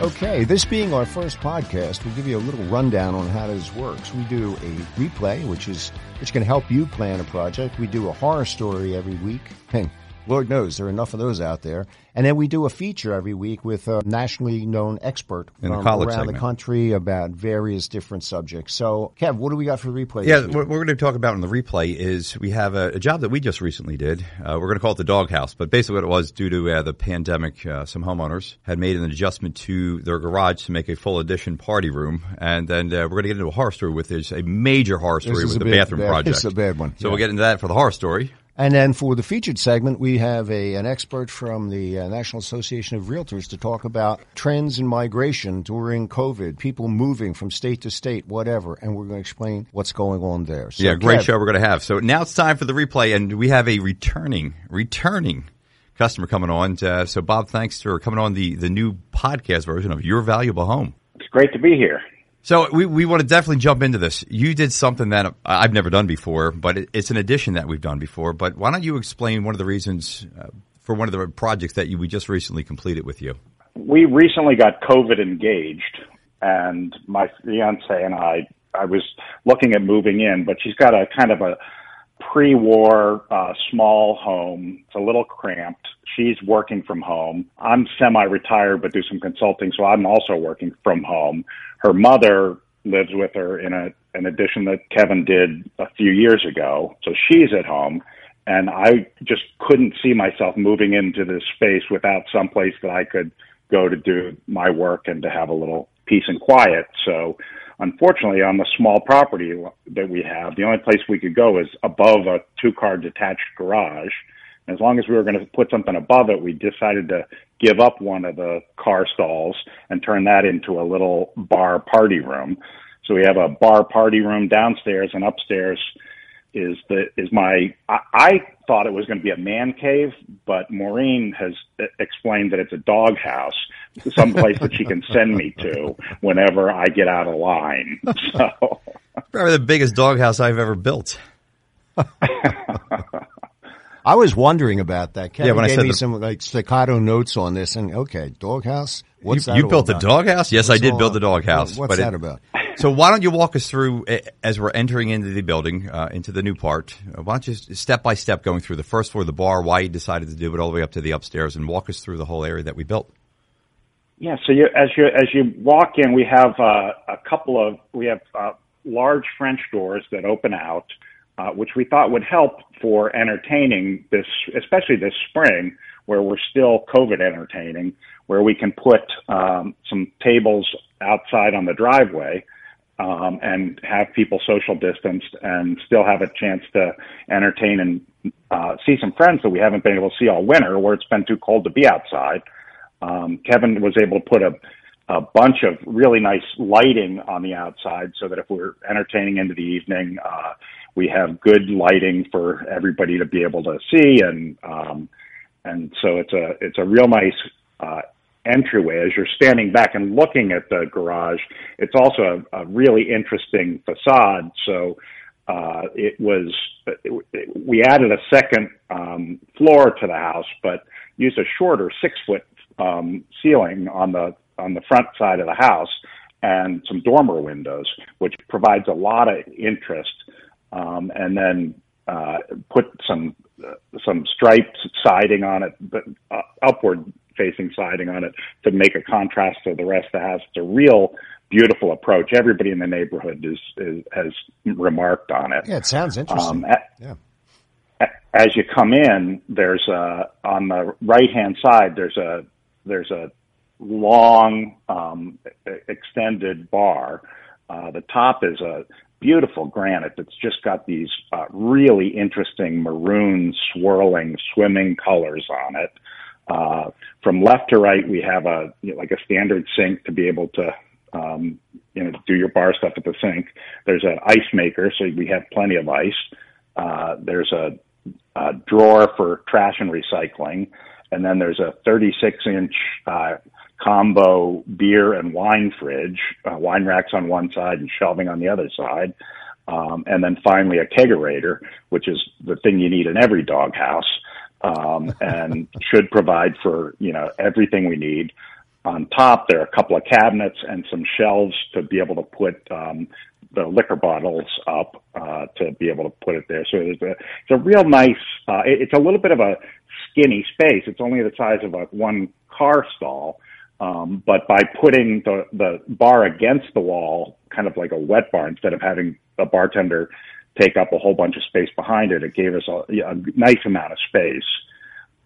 Okay, this being our first podcast, we'll give you a little rundown on how this works. We do a replay, which is which can help you plan a project. We do a horror story every week. Hey, Lord knows there are enough of those out there. And then we do a feature every week with a nationally known expert the from college around segment. the country about various different subjects. So, Kev, what do we got for the replay? Yeah, what we're going to talk about in the replay is we have a, a job that we just recently did. Uh, we're going to call it the doghouse, but basically what it was due to uh, the pandemic, uh, some homeowners had made an adjustment to their garage to make a full addition party room, and then uh, we're going to get into a horror story with this a major horror story with the bad- bathroom bad- project. is a bad one. So Yeah. we'll get into that for the horror story. And then for the featured segment, we have a an expert from the uh, National Association of Realtors to talk about trends in migration during COVID, people moving from state to state, whatever, and we're going to explain what's going on there. So, yeah, great Kev, show we're going to have. So now it's time for the replay, and we have a returning, returning customer coming on. Uh, so Bob, thanks for coming on the the new podcast version of Your Valuable Home. It's great to be here. So we, we want to definitely jump into this. You did something that I've never done before, but it's an addition that we've done before. But why don't you explain one of the reasons uh, for one of the projects that you, we just recently completed with you? We recently got COVID engaged, and my fiance and I, I was looking at moving in, but she's got a kind of a pre-war uh, small home. It's a little cramped. She's working from home. I'm semi-retired, but do some consulting, so I'm also working from home. Her mother lives with her in a an addition that Kevin did a few years ago, so she's at home. And I just couldn't see myself moving into this space without some place that I could go to do my work and to have a little peace and quiet. So unfortunately on the small property that we have, the only place we could go is above a two car detached garage. And As long as we were going to put something above it, we decided to give up one of the car stalls and turn that into a little bar party room. So we have a bar party room downstairs and upstairs is the is my I, I thought it was going to be a man cave, but Maureen has explained that it's a dog house, someplace that she can send me to whenever I get out of line. So Probably the biggest doghouse I've ever built. I was wondering about that. Kevin Yeah, when I said me the- some like staccato notes on this, and okay, doghouse. What's you that you all built the about? doghouse? Yes, What's I did all- build the doghouse. What's but it- that about? So why don't you walk us through eh, as we're entering into the building, uh, into the new part? uh, Why don't you step by step going through the first floor, the bar, why you decided to do it all the way up to the upstairs, and walk us through the whole area that we built. Yeah, so you, as you as you walk in, we have uh, a couple of we have uh, large French doors that open out, uh, which we thought would help for entertaining this, especially this spring, where we're still COVID entertaining, where we can put um, some tables outside on the driveway. Um, and have people social distanced and still have a chance to entertain and uh, see some friends that we haven't been able to see all winter, where it's been too cold to be outside. Um, Kevin was able to put a, a bunch of really nice lighting on the outside so that if we're entertaining into the evening, uh, we have good lighting for everybody to be able to see. And, um, and so it's a, it's a real nice, uh, entryway as you're standing back and looking at the garage. It's also a, a really interesting facade. So, uh, it was, it, it, we added a second, um, floor to the house, but used a shorter six foot um, ceiling on the on the front side of the house and some dormer windows, which provides a lot of interest. Um, and then uh, put some uh, some striped siding on it, but uh, upward facing siding on it to make a contrast to the rest of the house. It's a real beautiful approach. Everybody in the neighborhood is, is has remarked on it. Yeah, it sounds interesting. Um, at, yeah. As you come in, there's a on the right hand side. There's a there's a long um, extended bar. Uh, the top is a beautiful granite that's just got these uh, really interesting maroon swirling swimming colors on it. Uh, from left to right, we have a you know, like a standard sink to be able to um, you know do your bar stuff at the sink. There's an ice maker, so we have plenty of ice. Uh, there's a, a drawer for trash and recycling, and then there's a 36 inch uh, combo beer and wine fridge, uh, wine racks on one side and shelving on the other side. Um, and then finally a kegerator, which is the thing you need in every doghouse, um, and should provide for, you know, everything we need. On top, there are a couple of cabinets and some shelves to be able to put, um, the liquor bottles up, uh, to be able to put it there. So it's a, it's a real nice, uh, it, it's a little bit of a skinny space. It's only the size of a one car stall, um, but by putting the, the bar against the wall, kind of like a wet bar, instead of having a bartender take up a whole bunch of space behind it, it gave us a, a nice amount of space.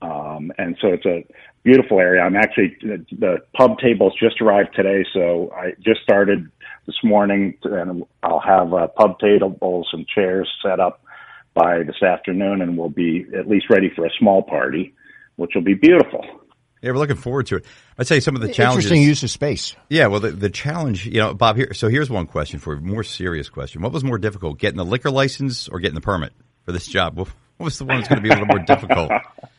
Um, and so it's a beautiful area. I'm actually, the pub tables just arrived today, so I just started this morning and I'll have uh, pub tables and chairs set up by this afternoon and we'll be at least ready for a small party, which will be beautiful. Yeah, we're looking forward to it. I'd say some of the challenges. Interesting use of space. Yeah, well, the, the challenge, you know, Bob. Here, so here's one question for a more serious question. What was more difficult, getting the liquor license or getting the permit for this job? What was the one that's going to be a little more difficult?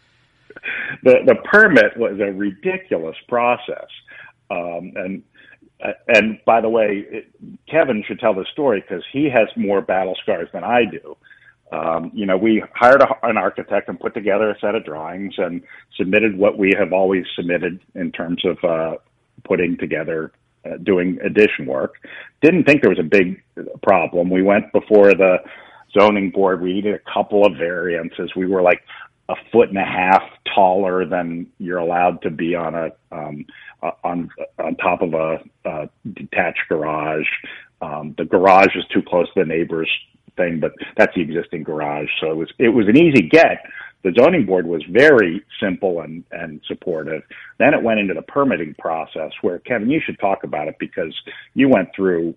the the permit was a ridiculous process, um, and and by the way, it, Kevin should tell the story because he has more battle scars than I do. Um, you know, we hired a, an architect and put together a set of drawings and submitted what we have always submitted in terms of uh, putting together, uh, doing addition work. Didn't think there was a big problem. We went before the zoning board. We needed a couple of variances. We were like a foot and a half taller than you're allowed to be on a um, on on top of a, a detached garage. Um, the garage is too close to the neighbor's thing, but that's the existing garage. So it was it was an easy get. The zoning board was very simple and and supportive. Then it went into the permitting process, where Kevin, you should talk about it because you went through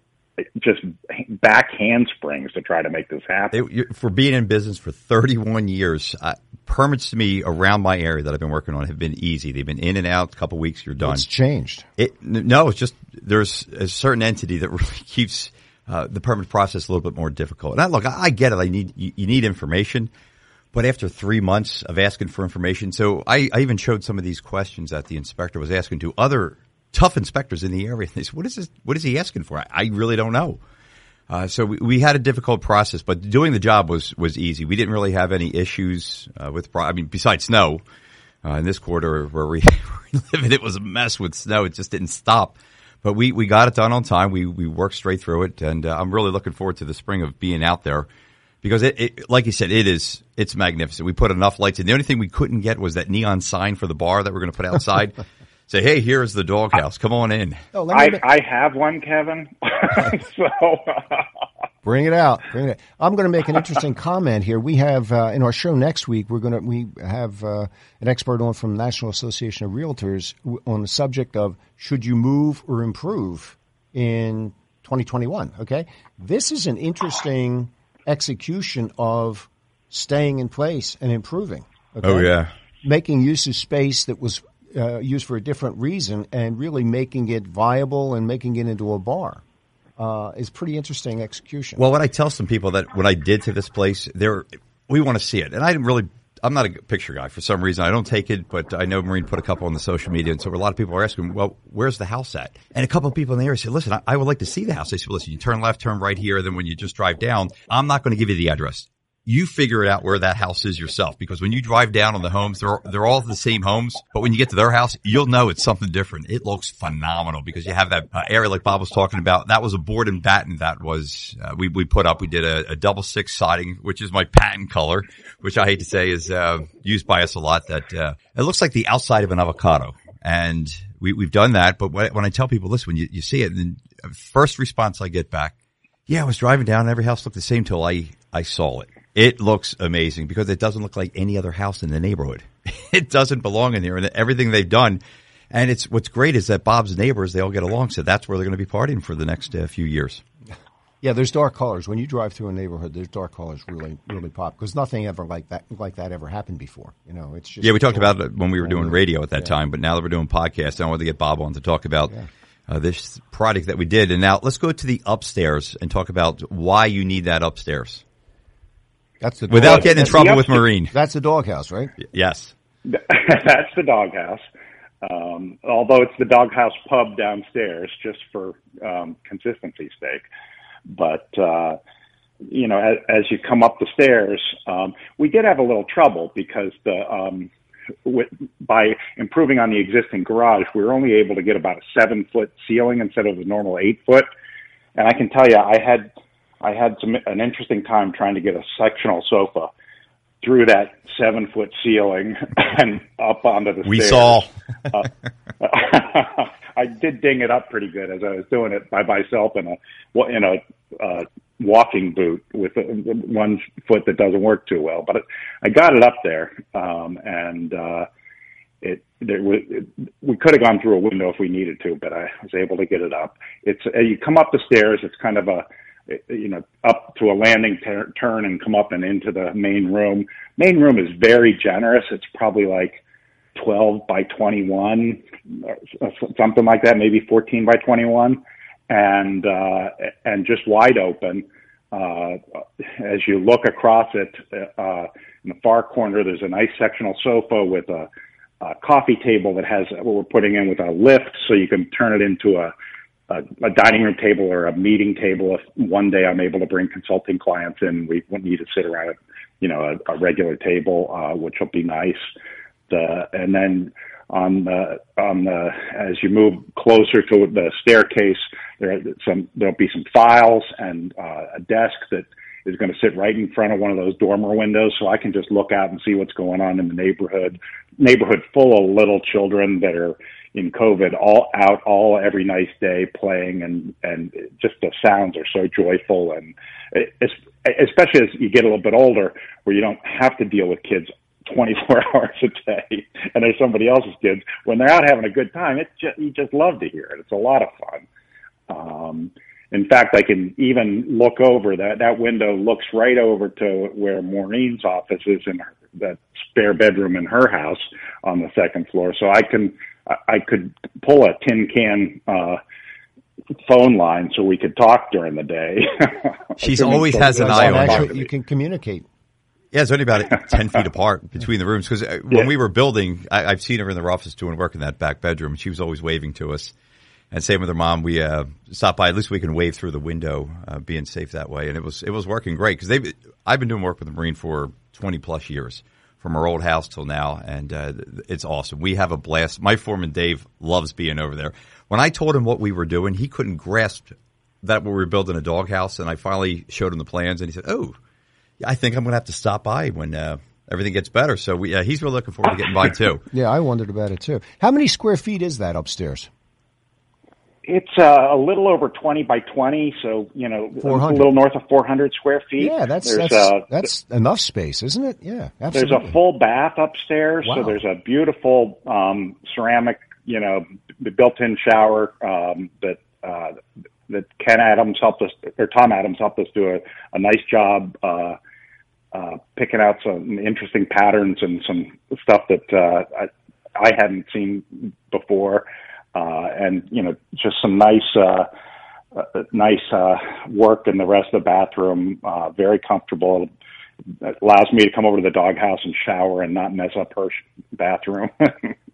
just back handsprings to try to make this happen. It, for being in business for 31 years, uh, permits to me around my area that I've been working on have been easy. They've been in and out. A couple weeks, you're done. It's changed. It, no, it's just there's a certain entity that really keeps uh, the permit process a little bit more difficult. And I, look, I, I get it. I need you, you, need information, but after three months of asking for information, so I, I, even showed some of these questions that the inspector was asking to other tough inspectors in the area. They said, "What is this? What is he asking for?" I, I really don't know. Uh, so we, we, had a difficult process, but doing the job was was easy. We didn't really have any issues uh, with. I mean, besides snow. Uh, in this quarter where we, we live it was a mess with snow. It just didn't stop but we, we got it done on time. We, we worked straight through it. And uh, I'm really looking forward to the spring of being out there because it, it, like you said, it is, it's magnificent. We put enough lights in. The only thing we couldn't get was that neon sign for the bar that we're going to put outside. Say, hey, here's the doghouse. Come on in. Oh, I, I have one, Kevin. so Bring it out. Bring it. I'm going to make an interesting comment here. We have uh, in our show next week. We're going to we have uh, an expert on from National Association of Realtors on the subject of should you move or improve in 2021. Okay, this is an interesting execution of staying in place and improving. Okay? Oh yeah, making use of space that was uh, used for a different reason and really making it viable and making it into a bar uh, is pretty interesting execution. Well, what I tell some people that what I did to this place, there we want to see it, and I didn't really. I'm not a picture guy for some reason. I don't take it, but I know Maureen put a couple on the social media, and so a lot of people are asking, "Well, where's the house at?" And a couple of people in the area said, "Listen, I, I would like to see the house." They said, "Listen, you turn left, turn right here, then when you just drive down, I'm not going to give you the address. You figure it out where that house is yourself because when you drive down on the homes, they're, they're all the same homes. But when you get to their house, you'll know it's something different. It looks phenomenal because you have that uh, area like Bob was talking about. That was a board and batten that was, uh, we, we put up. We did a, a, double six siding, which is my patent color, which I hate to say is, uh, used by us a lot that, uh, it looks like the outside of an avocado. And we, we've done that. But when, I tell people, listen, when you, you see it, and first response I get back, yeah, I was driving down every house looked the same till I, I saw it. It looks amazing because it doesn't look like any other house in the neighborhood. it doesn't belong in here and everything they've done. And it's what's great is that Bob's neighbors, they all get along. So that's where they're going to be partying for the next uh, few years. Yeah, there's dark colors. When you drive through a neighborhood, there's dark colors really, really pop because nothing ever like that, like that ever happened before. You know, it's just yeah. We talked about it when we were doing radio at that yeah. time, but now that we're doing podcasts, I wanted to get Bob on to talk about yeah. uh, this product that we did. And now let's go to the upstairs and talk about why you need that upstairs. That's the without getting in trouble with Maureen. That's the doghouse, right? Yes, that's the doghouse. Um, although it's the doghouse pub downstairs, just for um, consistency's sake. But uh, you know, as, as, you come up the stairs, um, we did have a little trouble because the um, with, by improving on the existing garage, we were only able to get about a seven foot ceiling instead of the normal eight foot. And I can tell you, I had I had some an interesting time trying to get a sectional sofa through that seven foot ceiling and up onto the stairs. we stairs. saw. uh, I did ding it up pretty good as I was doing it by myself in a in a uh, walking boot with a, one foot that doesn't work too well. But it, I got it up there, um, and uh, it there was it, we could have gone through a window if we needed to, but I was able to get it up. It's uh, you come up the stairs. It's kind of a you know, up to a landing ter- turn and come up and into the main room. Main room is very generous. It's probably like 12 by 21, something like that, maybe 14 by 21, and uh, and just wide open. Uh, as you look across it, uh, in the far corner, there's a nice sectional sofa with a, a coffee table that has what we're putting in with a lift, so you can turn it into a a, a dining room table or a meeting table. If one day I'm able to bring consulting clients in, we won't need to sit around, you know, a, a regular table, uh, which will be nice. The, and then on the on the as you move closer to the staircase, there are some there'll be some files and uh, a desk that is going to sit right in front of one of those dormer windows, so I can just look out and see what's going on in the neighborhood. Neighborhood full of little children that are in COVID, all out all every nice day playing, and and just the sounds are so joyful, and it's, especially as you get a little bit older, where you don't have to deal with kids 24 hours a day, and there's somebody else's kids when they're out having a good time. It's just you just love to hear it. It's a lot of fun. Um, in fact, I can even look over that that window looks right over to where Maureen's office is in her, that spare bedroom in her house on the second floor. So I can I could pull a tin can uh, phone line so we could talk during the day. She's always has an eye on you. You can communicate. Yeah, it's only about 10 feet apart between the rooms. Because uh, when yeah. we were building, I, have seen her in the office doing work in that back bedroom. She was always waving to us. And same with her mom. We uh, stopped by. At least we can wave through the window, uh, being safe that way. And it was it was working great because they. I've been doing work with the Maureen for 20 plus years from our old house till now, and uh, it's awesome. We have a blast. My foreman Dave loves being over there. When I told him what we were doing, he couldn't grasp that we were building a doghouse, and I finally showed him the plans, and he said, "Oh, I think I'm going to have to stop by when." Uh, everything gets better, so we, uh, he's really looking forward to getting by too. yeah, I wondered about it too. How many square feet is that upstairs? It's uh, a little over 20 by 20, so, you know, a little north of 400 square feet. Yeah, that's, that's, uh, that's enough space, isn't it? Yeah, absolutely. There's a full bath upstairs, wow. so there's a beautiful um, ceramic, you know, built-in shower um, that uh, that Ken Adams helped us, or Tom Adams helped us do a, a nice job uh, uh, picking out some interesting patterns and some stuff that uh, I, I hadn't seen before uh, and you know just some nice uh, uh, nice uh, work in the rest of the bathroom. Uh, very comfortable. It allows me to come over to the doghouse and shower and not mess up her bathroom.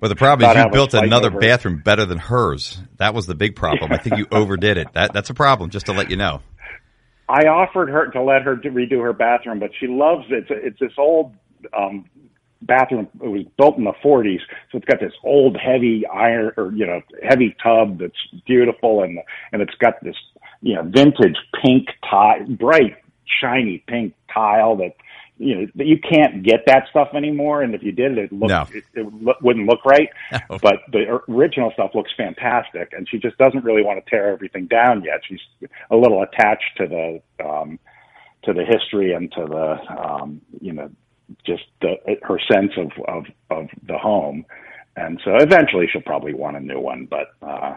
well, the problem is you built another bathroom better than hers. That was the big problem. I think you overdid it. That that's a problem. Just to let you know. I offered her to let her redo her bathroom, but she loves it. It's, it's this old um, bathroom. It was built in the 40s, so it's got this old, heavy iron or you know, heavy tub that's beautiful, and and it's got this you know, vintage pink tile, bright, shiny pink tile that you know that you can't get that stuff anymore. And if you did, it looked No. it, it lo- wouldn't look right. But the original stuff looks fantastic, and she just doesn't really want to tear everything down yet. She's a little attached to the um, to the history and to the um, you know just the, her sense of, of of the home. And so eventually she'll probably want a new one, but uh,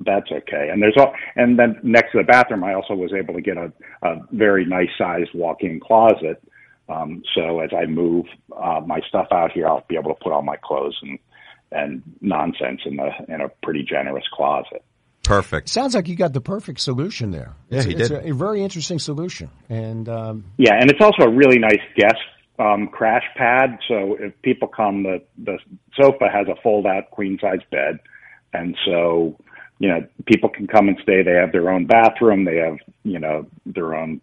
that's okay. And there's all, and then next to the bathroom, I also was able to get a, a very nice sized walk-in closet. Um, so as I move uh, my stuff out here, I'll be able to put all my clothes and and nonsense in the in a pretty generous closet. Perfect. Sounds like you got the perfect solution there. Yeah, it's, he it's did. A, a very interesting solution, and um, Yeah, and it's also a really nice guest um, crash pad. So if people come, the the sofa has a fold out queen size bed, and so you know people can come and stay. They have their own bathroom. They have you know their own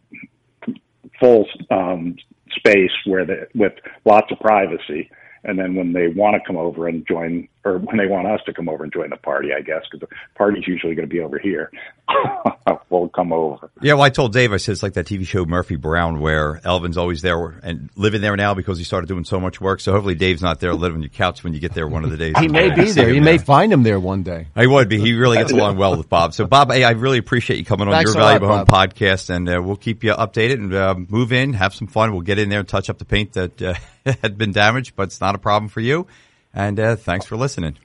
full um, space where they with lots of privacy. And then when they want to come over and join, or when they want us to come over and join the party, I guess, because the party's usually going to be over here, we'll come over. Yeah, well, I told Dave, I said it's like that TV show Murphy Brown where Eldin's always there and living there now because he started doing so much work. So hopefully Dave's not there living on your couch when you get there one of the days. he may be there. him You may find him there one day. He would be. He really gets along well with Bob. So, Bob, hey, I really appreciate you coming on Thanks your a lot, Valuable Home Bob. podcast, and uh, we'll keep you updated and uh, move in, have some fun. We'll get in there and touch up the paint that uh, had been damaged, but it's not a problem for you. And uh, thanks for listening.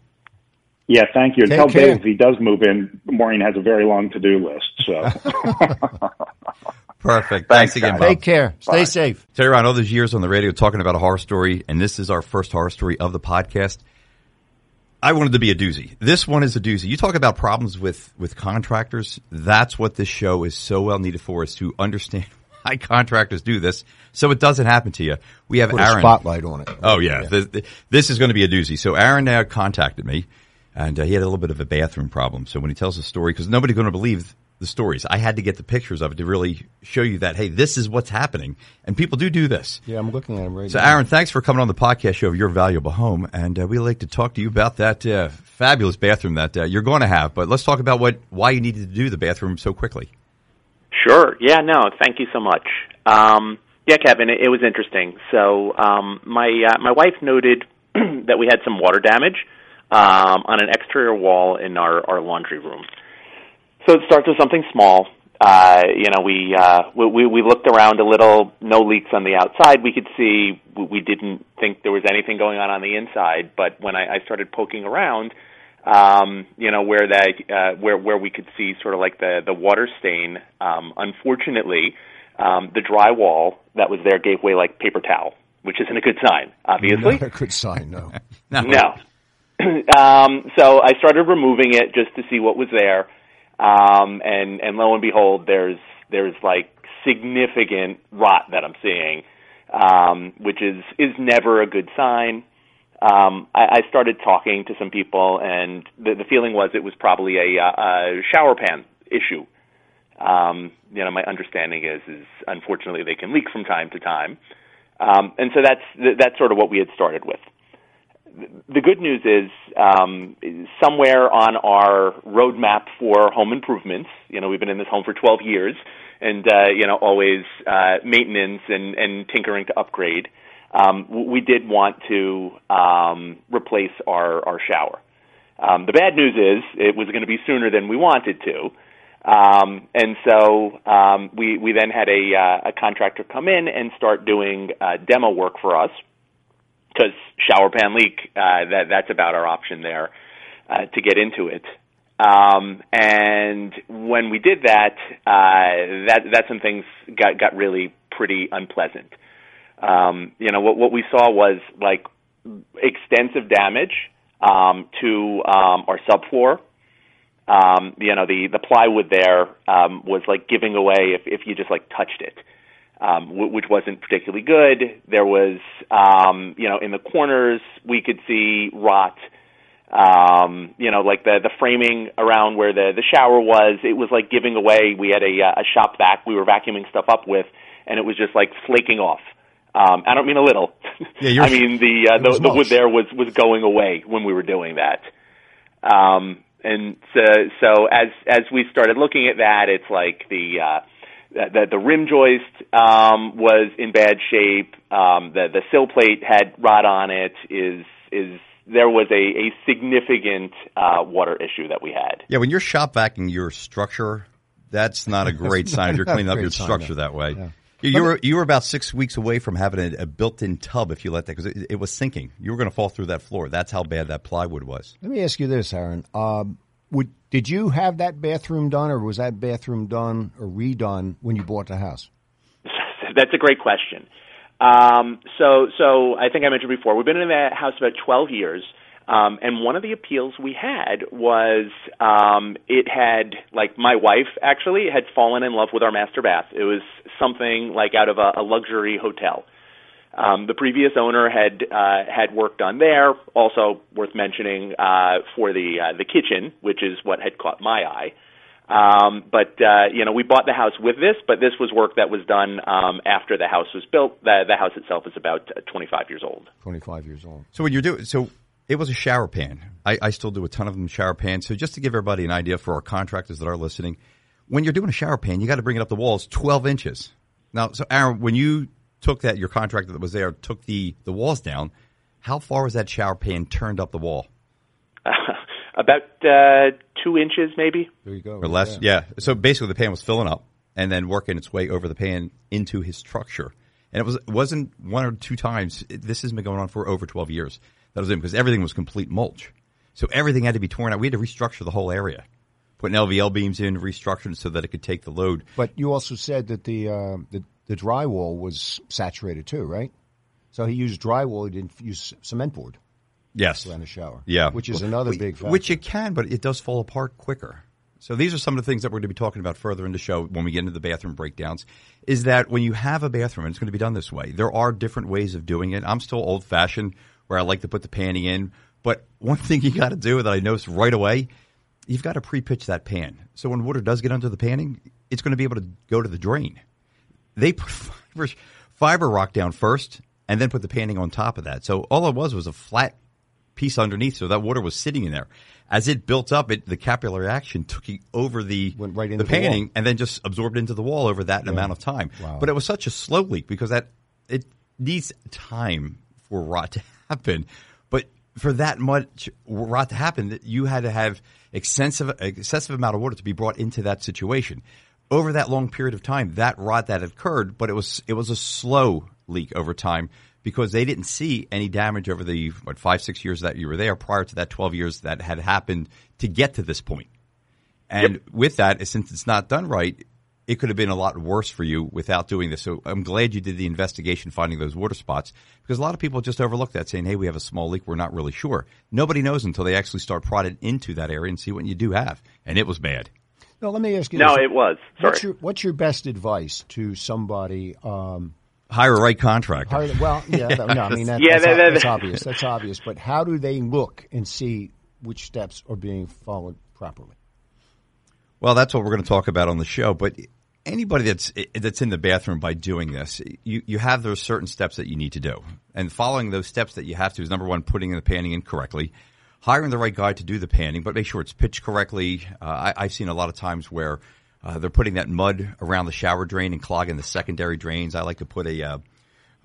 Yeah, thank you. And Take tell care. Dave if he does move in, Maureen has a very long to do list. So Perfect. Thanks, Thanks, again. Bob. Take care. Stay Bye. safe. Terry Ryan, all those years on the radio talking about a horror story, and this is our first horror story of the podcast. I wanted to be a doozy. This one is a doozy. You talk about problems with, with contractors. That's what this show is so well needed for is to understand why contractors do this so it doesn't happen to you. We have Put Aaron. a spotlight on it. Oh yeah, This, this is going to be a doozy. So Aaron now contacted me, and uh, he had a little bit of a bathroom problem. So when he tells the story, because nobody's going to believe the stories, I had to get the pictures of it to really show you that hey, this is what's happening, and people do do this. Yeah, I'm looking at him right So now. So Aaron, thanks for coming on the podcast show of Your Valuable Home, and uh, we'd like to talk to you about that uh, fabulous bathroom that uh, you're going to have. But let's talk about what why you needed to do the bathroom so quickly. Sure. Yeah. No. Thank you so much. Um, yeah, Kevin. It, it was interesting. So um, my uh, my wife noted that we had some water damage um, on an exterior wall in our our laundry room. So it starts with something small. Uh, you know, we, uh, we we looked around a little. No leaks on the outside. We could see. We didn't think there was anything going on on the inside. But when I, I started poking around, um, you know, where that uh, where where we could see sort of like the the water stain. Um, unfortunately, um, the drywall that was there gave way like paper towel, which isn't a good sign, obviously. Not a good sign, no. No. um, so I started removing it just to see what was there, um, and and lo and behold, there's there's like significant rot that I'm seeing, um, which is is never a good sign. Um, I, I started talking to some people, and the, the feeling was it was probably a, uh, a shower pan issue. Um, you know, my understanding is is unfortunately they can leak from time to time, um, and so that's that's sort of what we had started with the good news is um, somewhere on our roadmap for home improvements. You know, we've been in this home for 12 years, and uh, you know, always uh, maintenance and, and tinkering to upgrade. Um, we did want to um, replace our our shower. Um, the bad news is it was going to be sooner than we wanted to. Um, and so um, we we then had a uh, a contractor come in and start doing uh, demo work for us because shower pan leak uh, that that's about our option there uh, to get into it. Um, and when we did that, uh, that that's when things got got really pretty unpleasant. Um, you know what what we saw was like extensive damage um, to um, our subfloor. Um, you know the the plywood there um, was like giving away if if you just like touched it um, w- which wasn't particularly good. There was, um, you know, in the corners we could see rot. Um, you know, like the the framing around where the the shower was, it was like giving away. We had a uh, a shop vac we were vacuuming stuff up with, and it was just like flaking off. Um, I don't mean a little. Yeah, you're- I mean the uh, the, the wood there was was going away when we were doing that. Um, and so, so as as we started looking at that, it's like the uh, the, the rim joist um, was in bad shape. Um, the the sill plate had rot on it. Is is there was a, a significant uh, water issue that we had. Yeah, when you're shop vacuuming your structure, that's not a great sign. if You're cleaning up your structure no. that way. Yeah. You, you were you were about six weeks away from having a, a built-in tub if you let that because it, it was sinking. You were going to fall through that floor. That's how bad that plywood was. Let me ask you this, Aaron. Um, would did you have that bathroom done, or was that bathroom done or redone when you bought the house? That's a great question. Um, so, so I think I mentioned before, we've been in that house about 12 years. Um, and one of the appeals we had was um, it had, like, my wife actually had fallen in love with our master bath. It was something like out of a, a luxury hotel. Um, the previous owner had uh, had work done there. Also worth mentioning uh, for the uh, the kitchen, which is what had caught my eye. Um, but uh, you know, we bought the house with this, but this was work that was done um, after the house was built. The, the house itself is about uh, 25 years old. Twenty five years old. So when you're doing so. It was a shower pan. I, I still do a ton of them shower pans. So just to give everybody an idea for our contractors that are listening, when you're doing a shower pan, you got to bring it up the walls 12 inches. Now, so Aaron, when you took that, your contractor that was there took the, the walls down, how far was that shower pan turned up the wall? about uh, two inches, maybe. There you go. or less. Yeah. So basically, the pan was filling up and then working its way over the pan into his structure. And it was it wasn't one or two times. This has been going on for over twelve years. That was it because everything was complete mulch. So everything had to be torn out. We had to restructure the whole area, putting LVL beams in, restructuring so that it could take the load. But you also said that the uh, the the drywall was saturated too, right? So he used drywall. He didn't use cement board Yes. around the shower. Yeah. which is Well, another wh- big factor. Which it can, but it does fall apart quicker. So these are some of the things that we're going to be talking about further in the show when we get into the bathroom breakdowns. Is that when you have a bathroom, and it's going to be done this way, there are different ways of doing it. I'm still old fashioned where I like to put the panning in, but one thing you got to do that I noticed right away, you've got to pre-pitch that pan. So when water does get under the panning, it's going to be able to go to the drain. They put fiber, fiber rock down first and then put the panning on top of that. So all it was was a flat piece underneath, so that water was sitting in there. As it built up, it the capillary action took it over the Went right the into the panning wall. and then just absorbed into the wall over that amount of time. Wow. But it was such a slow leak because that it needs time for rot to happen. But for that much rot to happen, that you had to have extensive excessive amount of water to be brought into that situation. Over that long period of time, that rot that occurred, but it was it was a slow leak over time because they didn't see any damage over the what five six years that you were there prior to that twelve years that had happened to get to this point. And with that, since it's not done right, it could have been a lot worse for you without doing this. So I'm glad you did the investigation finding those water spots because a lot of people just overlook that saying, Hey, we have a small leak. We're not really sure. Nobody knows until they actually start prodding into that area and see what you do have. And it was bad. no, let me ask you. No, this. it was. Sorry. What's your What's your best advice to somebody? Um, Hire a right contractor. hire- well, yeah, that- no, I mean that, Yeah, that's, that- that- that's obvious. That's obvious. But how do they look and see which steps are being followed properly? Well, that's what we're going to talk about on the show. But anybody that's that's in the bathroom by doing this, you you have those certain steps that you need to do, and following those steps that you have to is number one, putting the panning in correctly, hiring the right guy to do the panning, but make sure it's pitched correctly. Uh, I, I've seen a lot of times where uh, they're putting that mud around the shower drain and clogging the secondary drains. I like to put a uh,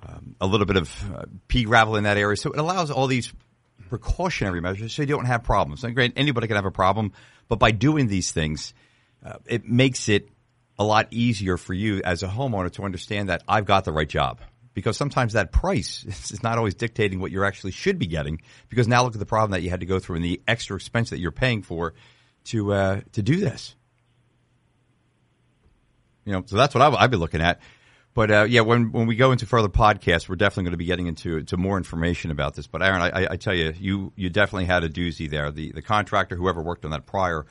um, a little bit of uh, pea gravel in that area, so it allows all these precautionary measures so you don't have problems. And great, anybody can have a problem, but by doing these things, uh, it makes it a lot easier for you as a homeowner to understand that I've got the right job. Because sometimes that price is not always dictating what you actually should be getting. Because now look at the problem that you had to go through and the extra expense that you're paying for to uh, to do this. You know, so that's what I, I've been looking at. But uh, yeah, when when we go into further podcasts, we're definitely going to be getting into to more information about this. But Aaron, I, I- I tell you, you you definitely had a doozy there. The the contractor, whoever worked on that prior,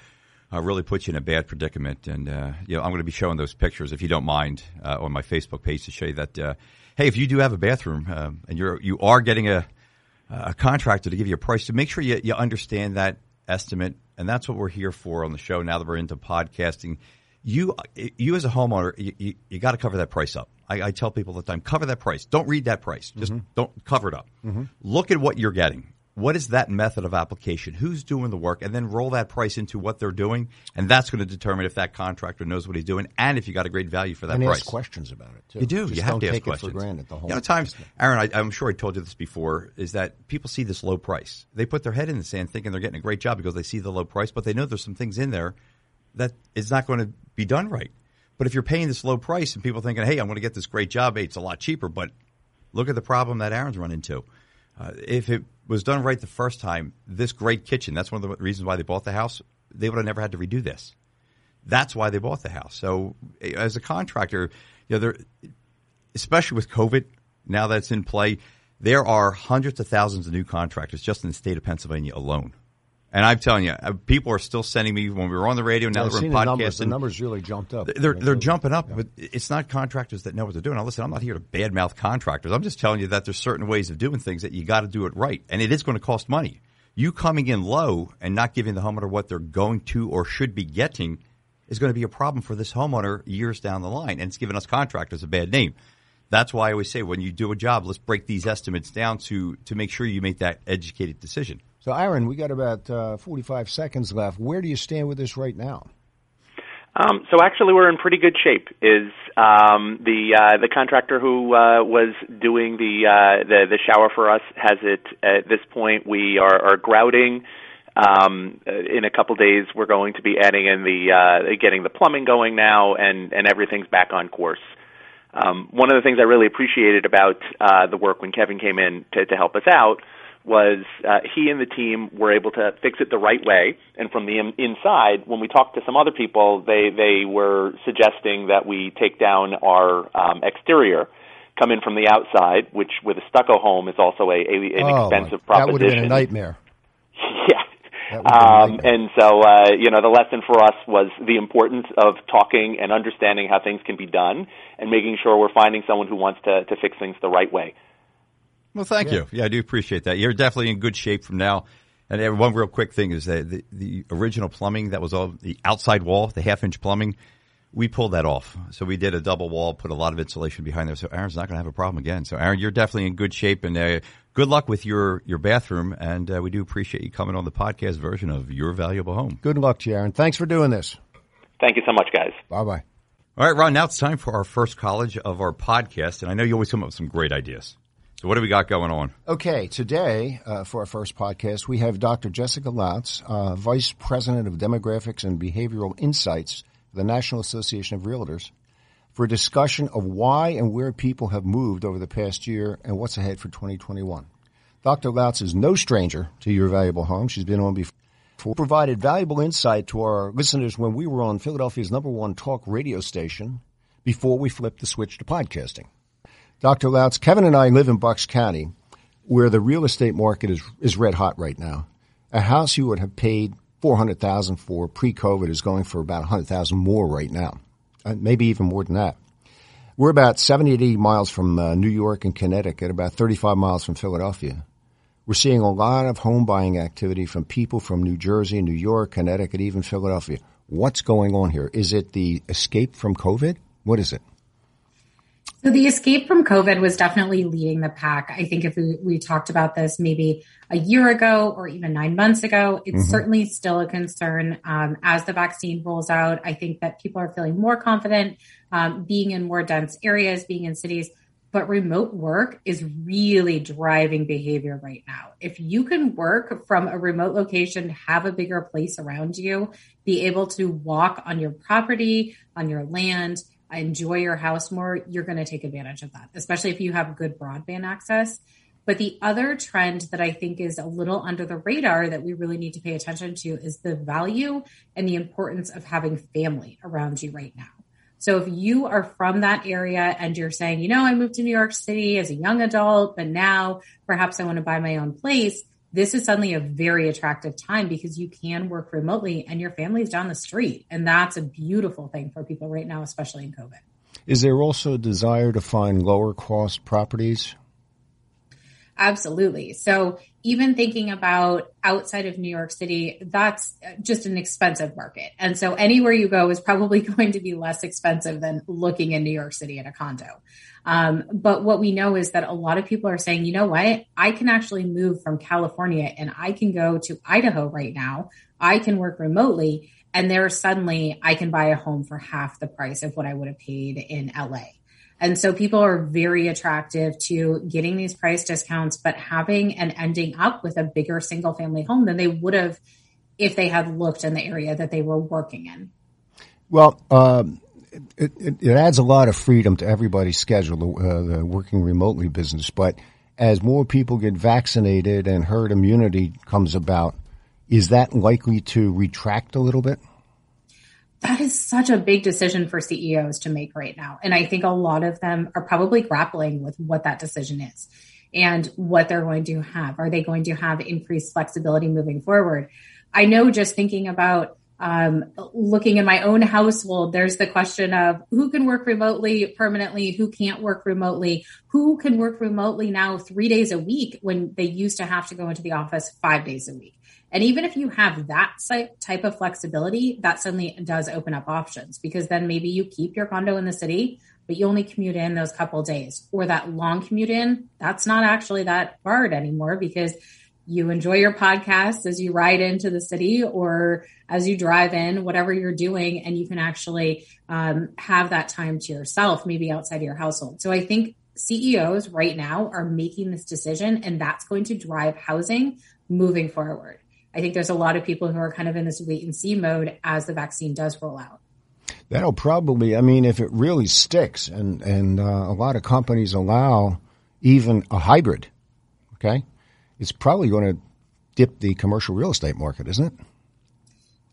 uh, really puts you in a bad predicament. And uh, you know, I'm going to be showing those pictures, if you don't mind, uh, on my Facebook page to show you that. Uh, hey, if you do have a bathroom uh, and you're you are getting a a contractor to give you a price to make sure you, you understand that estimate. And that's what we're here for on the show now that we're into podcasting. You, you as a homeowner, you, you, you got to cover that price up. I, I, tell people all the time, cover that price. Don't read that price. Just mm-hmm. don't cover it up. Mm-hmm. Look at what you're getting what is that method of application? Who's doing the work? And then roll that price into what they're doing. And that's going to determine if that contractor knows what he's doing and if you got a great value for that and price. ask questions about it, too. You do. Just you have to ask questions. for granted the whole you know, times, Aaron, I, I'm sure I told you this before, is that people see this low price. They put their head in the sand thinking they're getting a great job because they see the low price, but they know there's some things in there that is not going to be done right. But if you're paying this low price and people thinking, hey, I'm going to get this great job, hey, it's a lot cheaper, but look at the problem that Aaron's run into. Uh, if it was done right the first time, this great kitchen, that's one of the reasons why they bought the house, they would have never had to redo this. That's why they bought the house. So eh, as a contractor, you know, there, especially with COVID, now that's in play, there are hundreds of thousands of new contractors just in the state of Pennsylvania alone. And I'm telling you, uh, people are still sending me when we were on the radio. Now yeah, that we're in podcasting, the numbers, the numbers really jumped up. They're they're jumping up, yeah. but it's not contractors that know what they're doing. Now, listen, I'm not here to badmouth contractors. I'm just telling you that there's certain ways of doing things that you got to do it right, and it is going to cost money. You coming in low and not giving the homeowner what they're going to or should be getting is going to be a problem for this homeowner years down the line, and it's giving us contractors a bad name. That's why I always say when you do a job, let's break these estimates down to to make sure you make that educated decision. So, Aaron, we got about uh, 45 seconds left. Where do you stand with this right now? Um, so actually, we're in pretty good shape. Is um, the uh, the contractor who uh, was doing the, uh, the the shower for us has it at this point? We are, are grouting. Um, in a couple days, we're going to be adding in the uh, getting the plumbing going now, and and everything's back on course. Um, one of the things I really appreciated about uh, the work when Kevin came in to, to help us out was uh, he and the team were able to fix it the right way. And from the in- inside, when we talked to some other people, they they were suggesting that we take down our um, exterior, come in from the outside, which with a stucco home is also a, a an oh, expensive proposition. That would have been a nightmare. yeah. Um, and so, uh, you know, the lesson for us was the importance of talking and understanding how things can be done, and making sure we're finding someone who wants to to fix things the right way. Well, thank yeah. you. Yeah, I do appreciate that. You're definitely in good shape from now. And one real quick thing is that the, the original plumbing that was all the outside wall, the half inch plumbing, we pulled that off. So we did a double wall, put a lot of insulation behind there. So Aaron's not going to have a problem again. So Aaron, you're definitely in good shape, and uh, good luck with your your bathroom. And uh, we do appreciate you coming on the podcast version of Your Valuable Home. Good luck to you, Aaron. Thanks for doing this. Thank you so much, guys. Bye bye. All right, Ron. Now it's time for our first college of our podcast, and I know you always come up with some great ideas. So, what do we got going on? Okay, today uh, for our first podcast, we have Dr. Jessica Lautz, uh, Vice President of Demographics and Behavioral Insights for the National Association of Realtors, for a discussion of why and where people have moved over the past year and what's ahead for 2021. Dr. Lautz is no stranger to your valuable home. She's been on before. Provided valuable insight to our listeners when we were on Philadelphia's number one talk radio station before we flipped the switch to podcasting. Dr. Lautz, Kevin and I live in Bucks County, where the real estate market is is red hot right now. A house you would have paid four hundred thousand for pre-COVID is going for about a hundred thousand more right now, uh, maybe even more than that. We're about 70 80 miles from uh, New York and Connecticut, about 35 miles from Philadelphia. We're seeing a lot of home buying activity from people from New Jersey, New York, Connecticut, even Philadelphia. What's going on here? Is it the escape from COVID? What is it? So the escape from COVID was definitely leading the pack. I think if we, we talked about this maybe a year ago or even nine months ago, it's mm-hmm. certainly still a concern um, as the vaccine rolls out. I think that people are feeling more confident um, being in more dense areas, being in cities. But remote work is really driving behavior right now. If you can work from a remote location, have a bigger place around you, be able to walk on your property, on your land, enjoy your house more, you're going to take advantage of that, especially if you have good broadband access. But the other trend that I think is a little under the radar that we really need to pay attention to is the value and the importance of having family around you right now. So if you are from that area and you're saying, you know, I moved to New York City as a young adult, but now perhaps I want to buy my own place, this is suddenly a very attractive time because you can work remotely and your family's down the street. And that's a beautiful thing for people right now, especially in COVID. Is there also a desire to find lower cost properties? Absolutely. So even thinking about outside of New York City, that's just an expensive market. And so anywhere you go is probably going to be less expensive than looking in New York City in a condo. Um, but what we know is that a lot of people are saying, you know what? I can actually move from California and I can go to Idaho right now. I can work remotely. And there suddenly I can buy a home for half the price of what I would have paid in LA. And so people are very attractive to getting these price discounts, but having and ending up with a bigger single family home than they would have if they had looked in the area that they were working in. Well, um, it, it, it, adds a lot of freedom to everybody's schedule, uh, the working remotely business. But as more people get vaccinated and herd immunity comes about, is that likely to retract a little bit? that is such a big decision for CEOs to make right now. And I think a lot of them are probably grappling with what that decision is and what they're going to have. Are they going to have increased flexibility moving forward? I know just thinking about um, looking in my own household, there's the question of who can work remotely permanently, who can't work remotely, who can work remotely now three days a week when they used to have to go into the office five days a week. And even if you have that type of flexibility, that suddenly does open up options because then maybe you keep your condo in the city, but you only commute in those couple days or that long commute in. That's not actually that hard anymore because you enjoy your podcast as you ride into the city or as you drive in, whatever you're doing, and you can actually um, have that time to yourself, maybe outside of your household. So I think CEOs right now are making this decision, and that's going to drive housing moving forward. I think there's a lot of people who are kind of in this wait and see mode as the vaccine does roll out. That'll probably, I mean, if it really sticks, and and uh, a lot of companies allow even a hybrid, okay, it's probably going to dip the commercial real estate market, isn't it?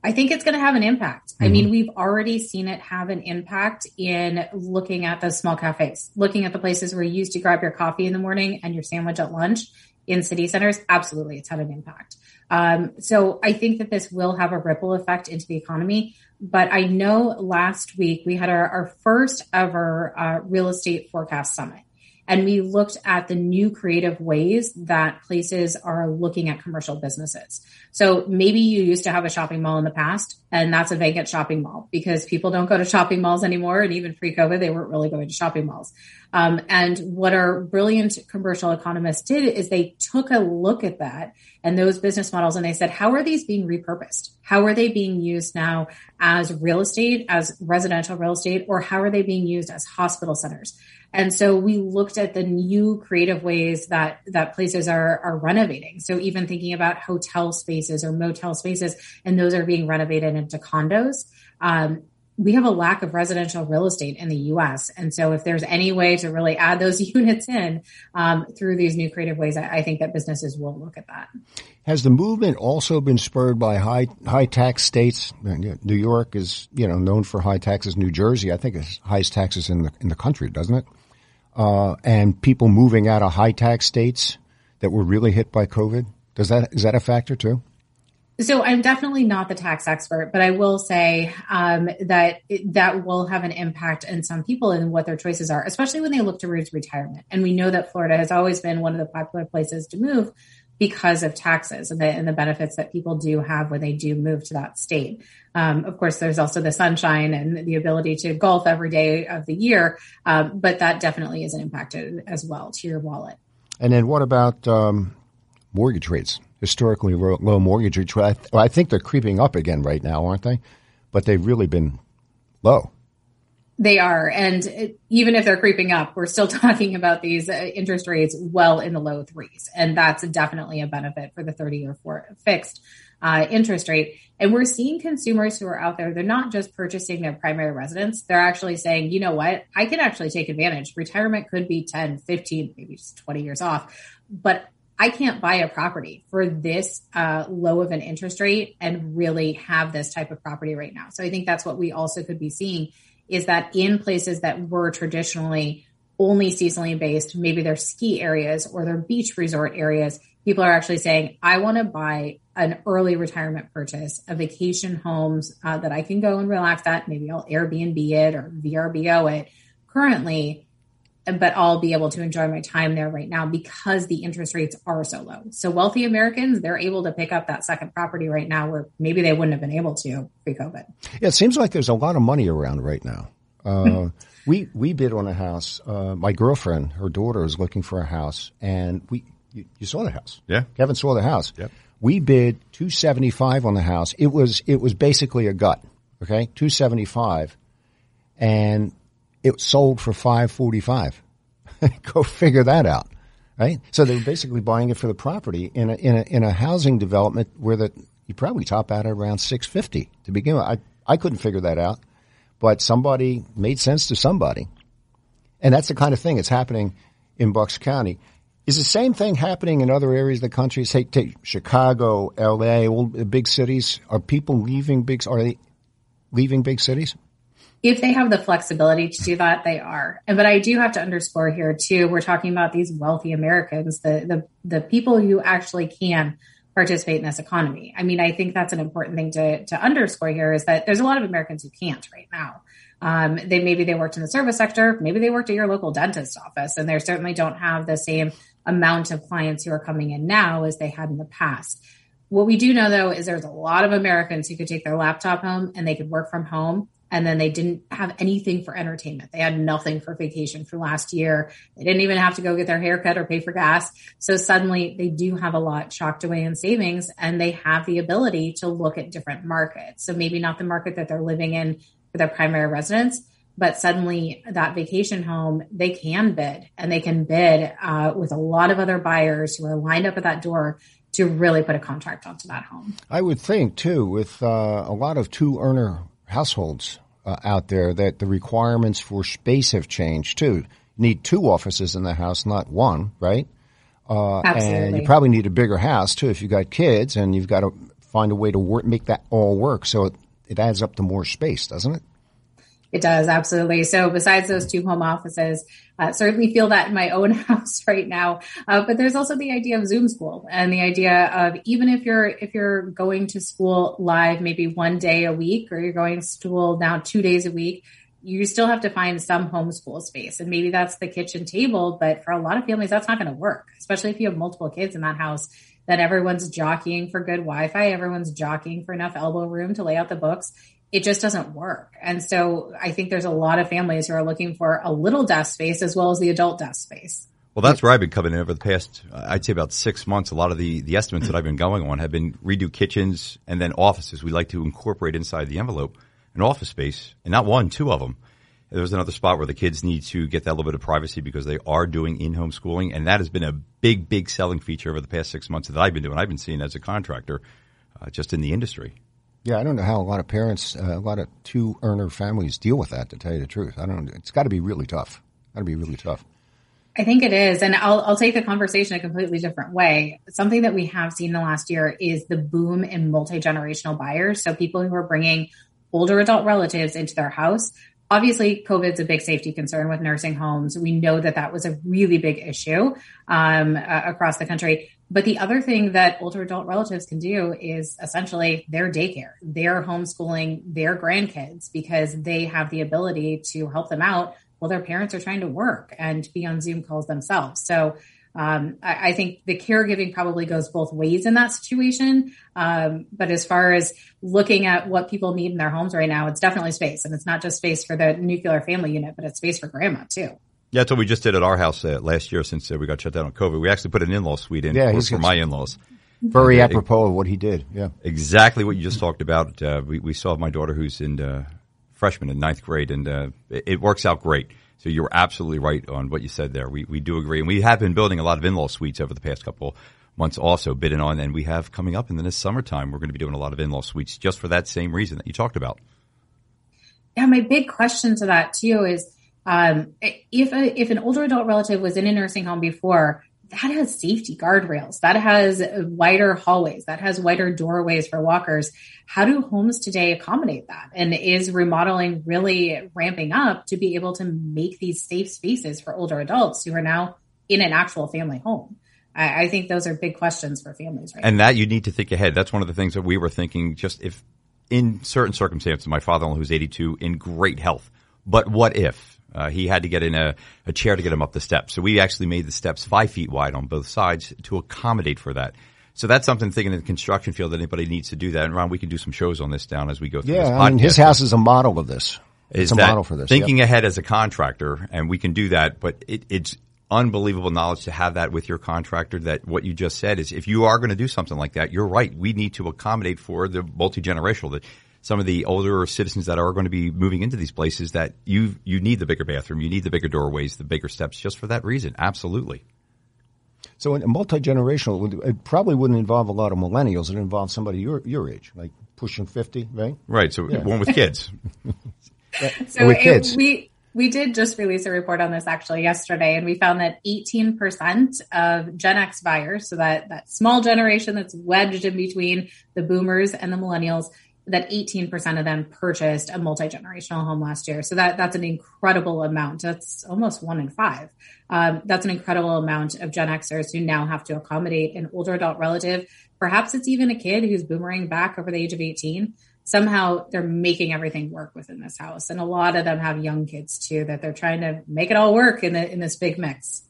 I think it's going to have an impact. Mm-hmm. I mean, we've already seen it have an impact in looking at the small cafes, looking at the places where you used to grab your coffee in the morning and your sandwich at lunch in city centers. Absolutely, it's had an impact. Um, so I think that this will have a ripple effect into the economy. But I know last week we had our, our first ever uh, real estate forecast summit. And we looked at the new creative ways that places are looking at commercial businesses. So maybe you used to have a shopping mall in the past, and that's a vacant shopping mall because people don't go to shopping malls anymore. And even pre COVID, they weren't really going to shopping malls. Um, and what our brilliant commercial economists did is they took a look at that and those business models and they said, how are these being repurposed? How are they being used now as real estate, as residential real estate, or how are they being used as hospital centers? And so we looked at the new creative ways that, that places are, are renovating. So even thinking about hotel spaces or motel spaces, and those are being renovated into condos. Um, we have a lack of residential real estate in the US. And so if there's any way to really add those units in um, through these new creative ways, I, I, think that businesses will look at that. Has the movement also been spurred by high high tax states? New York is, you know, known for high taxes. New Jersey, I think, is highest taxes in the in the country, doesn't it? Uh, and people moving out of high tax states that were really hit by COVID? Does that is that a factor too? So I'm definitely not the tax expert, but I will say um, that it, that will have an impact in some people and what their choices are, especially when they look towards retirement. And we know that Florida has always been one of the popular places to move because of taxes and the, and the benefits that people do have when they do move to that state. Um, of course, there's also the sunshine and the ability to golf every day of the year, um, but that definitely is an impact as well to your wallet. And then what about um, mortgage rates? Historically low mortgage rates. Well, I think they're creeping up again right now, aren't they? But they've really been low. They are. And even if they're creeping up, we're still talking about these uh, interest rates well in the low threes. And that's definitely a benefit for the 30 year fixed uh, interest rate. And we're seeing consumers who are out there, they're not just purchasing their primary residence. They're actually saying, you know what? I can actually take advantage. Retirement could be 10, 15, maybe just 20 years off, but I can't buy a property for this uh, low of an interest rate and really have this type of property right now. So I think that's what we also could be seeing is that in places that were traditionally only seasonally based, maybe they're ski areas or their beach resort areas, people are actually saying, I want to buy an early retirement purchase, a vacation homes uh, that I can go and relax at. Maybe I'll Airbnb it or VRBO it. Currently, but I'll be able to enjoy my time there right now because the interest rates are so low. So wealthy Americans, they're able to pick up that second property right now where maybe they wouldn't have been able to pre-COVID. Yeah, it seems like there's a lot of money around right now. Uh, we we bid on a house. Uh, my girlfriend, her daughter, is looking for a house, and we you, you saw the house. Yeah, Kevin saw the house. Yep. We bid two seventy five on the house. It was it was basically a gut. Okay, two seventy five, and it sold for five forty five. Go figure that out, right? So they were basically buying it for the property in a in a in a housing development where the you probably top out at around six fifty to begin with. I I couldn't figure that out, but somebody made sense to somebody, and that's the kind of thing that's happening in Bucks County. Is the same thing happening in other areas of the country? Say, take Chicago, L.A., all the big cities. Are people leaving big? Are they leaving big cities? If they have the flexibility to do that, they are. But I do have to underscore here too. We're talking about these wealthy Americans, the the the people who actually can participate in this economy. I mean, I think that's an important thing to to underscore here is that there's a lot of Americans who can't right now. Um, they maybe they worked in the service sector, maybe they worked at your local dentist office, and they certainly don't have the same amount of clients who are coming in now as they had in the past. What we do know though is there's a lot of Americans who could take their laptop home and they could work from home and then they didn't have anything for entertainment. They had nothing for vacation for last year. They didn't even have to go get their haircut or pay for gas. So suddenly they do have a lot chalked away in savings and they have the ability to look at different markets. So maybe not the market that they're living in for their primary residence, but suddenly that vacation home, they can bid and they can bid uh, with a lot of other buyers who are lined up at that door to really put a contract onto that home. I would think too, with uh, a lot of two earner households uh, out there, that the requirements for space have changed too. You need two offices in the house, not one, right? Uh, Absolutely. and you probably need a bigger house too if you've got kids, and you've got to find a way to work, make that all work. So it, it adds up to more space, doesn't it? It does absolutely. So besides those two home offices, uh, certainly feel that in my own house right now. Uh, but there's also the idea of Zoom school and the idea of even if you're if you're going to school live maybe one day a week or you're going to school now two days a week, you still have to find some homeschool space. And maybe that's the kitchen table, but for a lot of families, that's not going to work, especially if you have multiple kids in that house. Then everyone's jockeying for good Wi-Fi. Everyone's jockeying for enough elbow room to lay out the books it just doesn't work. And so I think there's a lot of families who are looking for a little desk space as well as the adult desk space. Well, that's where I've been coming in over the past, I'd say about six months. A lot of the, the estimates that I've been going on have been redo kitchens and then offices. We like to incorporate inside the envelope an office space and not one, two of them. There was another spot where the kids need to get that little bit of privacy because they are doing in-home schooling. And that has been a big, big selling feature over the past six months that I've been doing. I've been seeing as a contractor, uh, just in the industry. Yeah, I don't know how a lot of parents, uh, a lot of two earner families deal with that. To tell you the truth, I don't. It's got to be really tough. Got to be really tough. I think it is, and I'll I'll take the conversation a completely different way. Something that we have seen in the last year is the boom in multi generational buyers. So people who are bringing older adult relatives into their house. Obviously, COVID's a big safety concern with nursing homes. We know that that was a really big issue um, uh, across the country. But the other thing that older adult relatives can do is essentially their daycare, their homeschooling their grandkids because they have the ability to help them out while their parents are trying to work and be on Zoom calls themselves. So um, I, I, think the caregiving probably goes both ways in that situation. Um, but as far as looking at what people need in their homes right now, it's definitely space. And it's not just space for the nuclear family unit, but it's space for grandma too. Yeah, that's what we just did at our house uh, last year since uh, we got shut down on COVID. We actually put an in-law suite in yeah, for, for my in-laws. Very uh, apropos of what he did. Yeah, exactly what you just talked about. Uh, we, we saw my daughter who's in uh, freshman in ninth grade, and uh, it, it, works out great. So you're absolutely right on what you said there. We we do agree, and we have been building a lot of in-law suites over the past couple months. Also bidding on, and we have coming up in the next summertime. We're going to be doing a lot of in-law suites just for that same reason that you talked about. Yeah, my big question to that too is um, if a, if an older adult relative was in a nursing home before, that has safety guardrails, that has wider hallways, that has wider doorways for walkers. How do homes today accommodate that? And is remodeling really ramping up to be able to make these safe spaces for older adults who are now in an actual family home? I, I think those are big questions for families right And now. that you need to think ahead. That's one of the things that we were thinking just if in certain circumstances, my father-in-law who's 82 in great health, but what if? Uh, he had to get in a, a chair to get him up the steps. So we actually made the steps five feet wide on both sides to accommodate for that. So that's something thinking in the construction field that anybody needs to do that. And Ron, we can do some shows on this down as we go through yeah, I mean, his house is a model of this. Is a model for this. Thinking yep. ahead as a contractor, and we can do that, but it, it's unbelievable knowledge to have that with your contractor that what you just said is if you are going to do something like that, you're right. We need to accommodate for the multi-generational, that some of the older citizens that are going to be moving into these places that you, you need the bigger bathroom, you need the bigger doorways, the bigger steps just for that reason. Absolutely. So in a multi-generational, it probably wouldn't involve a lot of millennials. It involves somebody your, your age, like pushing 50, right? Right. So yeah. one with kids. so with kids. we, we did just release a report on this actually yesterday, and we found that 18% of Gen X buyers, so that, that small generation that's wedged in between the boomers and the millennials, that 18% of them purchased a multi-generational home last year. So that, that's an incredible amount. That's almost one in five. Um, that's an incredible amount of Gen Xers who now have to accommodate an older adult relative. Perhaps it's even a kid who's boomerang back over the age of 18 somehow they're making everything work within this house. And a lot of them have young kids too that they're trying to make it all work in the, in this big mix.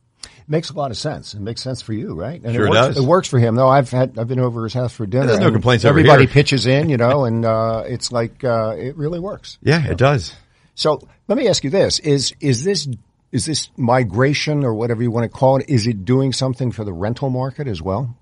It makes a lot of sense. It makes sense for you, right? And sure it works, does. It works for him. though. I've had I've been over his house for dinner. There's no complaints. Everybody pitches in, you know, and uh, it's like uh, it really works. Yeah, it does. So let me ask you this: is is this is this migration or whatever you want to call it? Is it doing something for the rental market as well?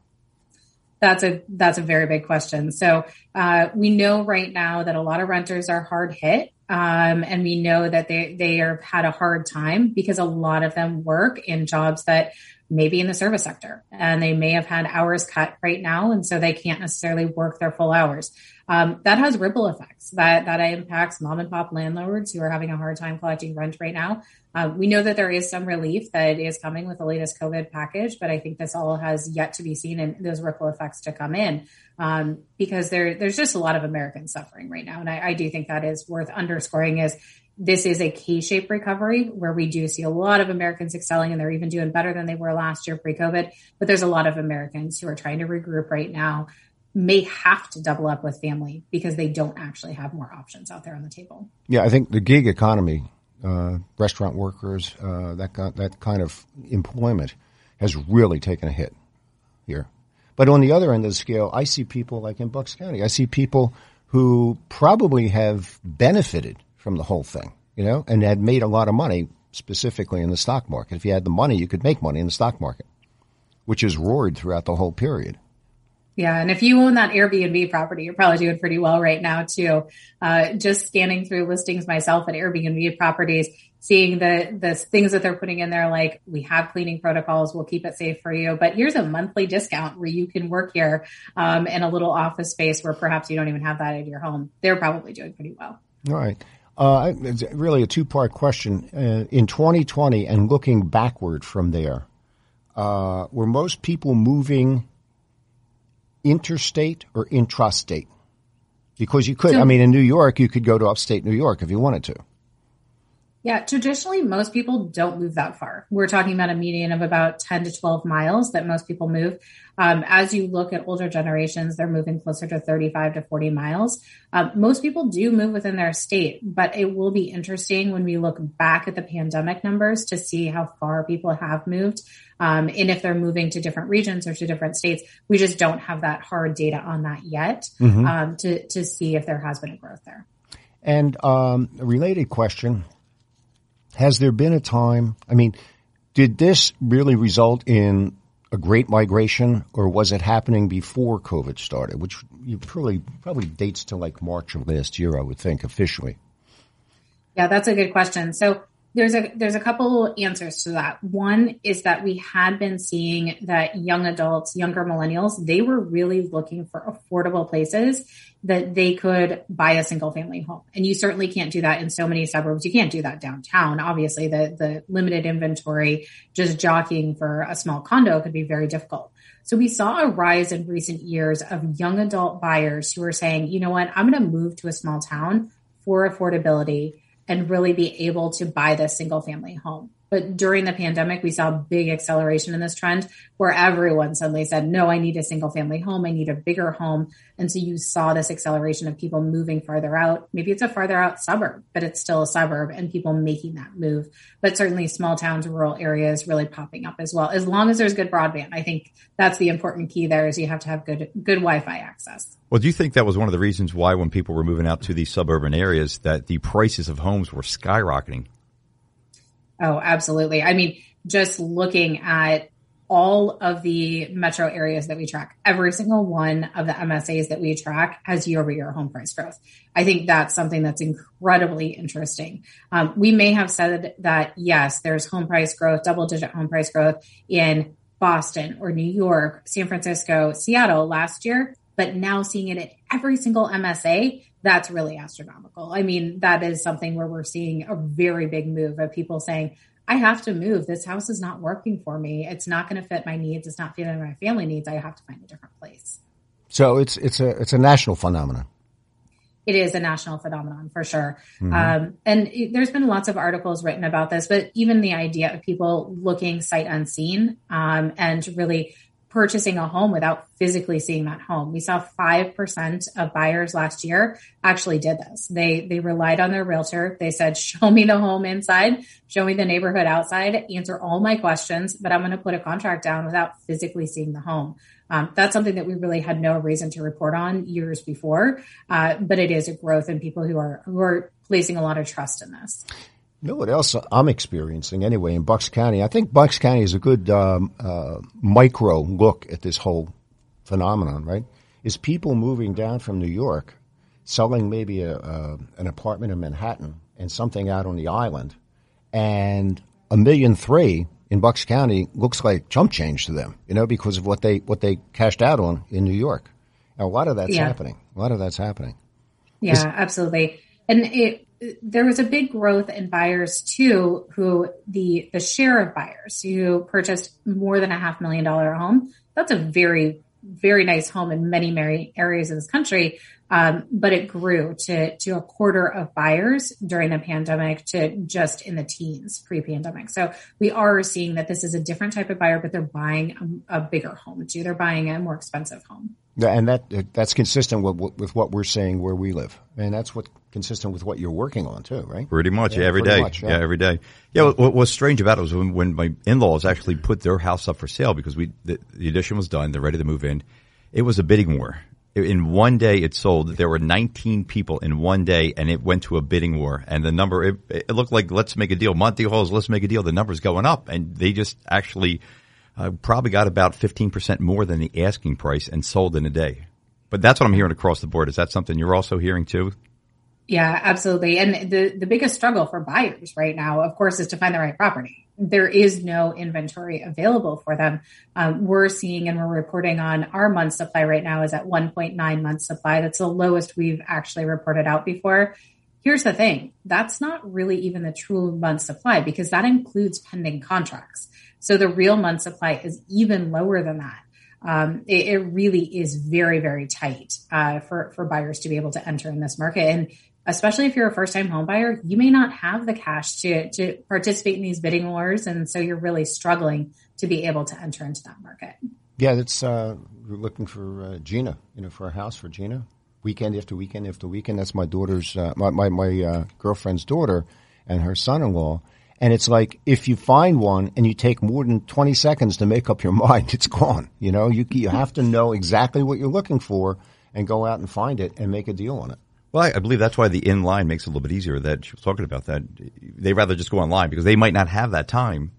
That's a that's a very big question. So uh, we know right now that a lot of renters are hard hit, um, and we know that they they have had a hard time because a lot of them work in jobs that maybe in the service sector and they may have had hours cut right now. And so they can't necessarily work their full hours um, that has ripple effects that that impacts mom and pop landlords who are having a hard time collecting rent right now um, we know that there is some relief that is coming with the latest covid package but i think this all has yet to be seen and those ripple effects to come in um, because there there's just a lot of americans suffering right now and I, I do think that is worth underscoring is this is a K-shaped recovery where we do see a lot of Americans excelling and they're even doing better than they were last year pre-COVID. But there's a lot of Americans who are trying to regroup right now, may have to double up with family because they don't actually have more options out there on the table. Yeah, I think the gig economy, uh, restaurant workers, uh, that that kind of employment has really taken a hit here. But on the other end of the scale, I see people like in Bucks County. I see people who probably have benefited from the whole thing, you know, and had made a lot of money specifically in the stock market. If you had the money, you could make money in the stock market, which has roared throughout the whole period. Yeah, and if you own that Airbnb property, you're probably doing pretty well right now too. Uh, just scanning through listings myself at Airbnb properties, seeing the the things that they're putting in there, like we have cleaning protocols, we'll keep it safe for you, but here's a monthly discount where you can work here um, in a little office space where perhaps you don't even have that in your home. They're probably doing pretty well. All right. Uh, it's really a two part question. Uh, in 2020 and looking backward from there, uh, were most people moving interstate or intrastate? Because you could, so, I mean, in New York, you could go to upstate New York if you wanted to. Yeah, traditionally, most people don't move that far. We're talking about a median of about 10 to 12 miles that most people move. Um, as you look at older generations, they're moving closer to 35 to 40 miles. Um, most people do move within their state, but it will be interesting when we look back at the pandemic numbers to see how far people have moved. Um, and if they're moving to different regions or to different states, we just don't have that hard data on that yet mm-hmm. Um, to, to see if there has been a growth there. And um, a related question has there been a time? I mean, did this really result in a great migration, or was it happening before COVID started? Which probably probably dates to like March of last year, I would think, officially. Yeah, that's a good question. So there's a there's a couple answers to that. One is that we had been seeing that young adults, younger millennials, they were really looking for affordable places that they could buy a single family home. And you certainly can't do that in so many suburbs. You can't do that downtown. Obviously, the the limited inventory, just jockeying for a small condo could be very difficult. So we saw a rise in recent years of young adult buyers who are saying, you know what, I'm going to move to a small town for affordability and really be able to buy this single family home. But during the pandemic, we saw a big acceleration in this trend where everyone suddenly said, no, I need a single family home. I need a bigger home. And so you saw this acceleration of people moving farther out. Maybe it's a farther out suburb, but it's still a suburb and people making that move. But certainly small towns, rural areas really popping up as well. As long as there's good broadband, I think that's the important key there is you have to have good, good Wi-Fi access. Well, do you think that was one of the reasons why when people were moving out to these suburban areas that the prices of homes were skyrocketing? Oh, absolutely. I mean, just looking at all of the metro areas that we track, every single one of the MSAs that we track has year over year home price growth. I think that's something that's incredibly interesting. Um, we may have said that, yes, there's home price growth, double digit home price growth in Boston or New York, San Francisco, Seattle last year, but now seeing it at every single MSA, that's really astronomical. I mean, that is something where we're seeing a very big move of people saying, I have to move. This house is not working for me. It's not going to fit my needs. It's not fitting my family needs. I have to find a different place. So it's it's a it's a national phenomenon. It is a national phenomenon for sure. Mm-hmm. Um, and it, there's been lots of articles written about this, but even the idea of people looking sight unseen um, and really purchasing a home without physically seeing that home. We saw 5% of buyers last year actually did this. They, they relied on their realtor. They said, show me the home inside, show me the neighborhood outside, answer all my questions, but I'm going to put a contract down without physically seeing the home. Um, that's something that we really had no reason to report on years before, uh, but it is a growth in people who are who are placing a lot of trust in this. You know what else I'm experiencing anyway in Bucks County? I think Bucks County is a good um, uh, micro look at this whole phenomenon, right? Is people moving down from New York, selling maybe a, a, an apartment in Manhattan and something out on the island, and a million three in Bucks County looks like chump change to them, you know, because of what they what they cashed out on in New York. Now, a lot of that's yeah. happening. A lot of that's happening. Yeah, absolutely. And it there was a big growth in buyers too, who the the share of buyers who purchased more than a half million dollar home. That's a very very nice home in many many areas of this country, um, but it grew to to a quarter of buyers during the pandemic to just in the teens pre-pandemic. So we are seeing that this is a different type of buyer, but they're buying a, a bigger home too. They're buying a more expensive home. Yeah, and that that's consistent with, with what we're seeing where we live, and that's what consistent with what you're working on too, right? Pretty much, yeah, every day, much, yeah. yeah. every day. Yeah, what, what, was strange about it was when, when my in-laws actually put their house up for sale because we the, the addition was done, they're ready to move in. It was a bidding war. In one day, it sold. There were 19 people in one day, and it went to a bidding war. And the number, it, it looked like let's make a deal. Monty Hall's, let's make a deal. The number's going up, and they just actually uh, probably got about 15% more than the asking price and sold in a day. But that's what I'm hearing across the board. Is that something you're also hearing too? Yeah, absolutely. And the, the biggest struggle for buyers right now, of course, is to find the right property. There is no inventory available for them. Um, we're seeing and we're reporting on our month supply right now is at 1.9 months supply. That's the lowest we've actually reported out before. Here's the thing. That's not really even the true month supply because that includes pending contracts. So the real month supply is even lower than that. Um, it, it, really is very, very tight uh, for for buyers to be able to enter in this market, and especially if you're a first time home buyer, you may not have the cash to to participate in these bidding wars, and so you're really struggling to be able to enter into that market. Yeah, that's uh, we're looking for uh, Gina, you know, for a house for Gina, weekend after weekend after weekend. That's my daughter's, uh, my my, my uh, girlfriend's daughter, and her son-in-law and it's like if you find one and you take more than 20 seconds to make up your mind, it's gone. You know, you, you have to know exactly what you're looking for and go out and find it and make a deal on it. Well, I, I believe that's why the in line makes it a little bit easier. That she was talking about that they rather just go online because they might not have that time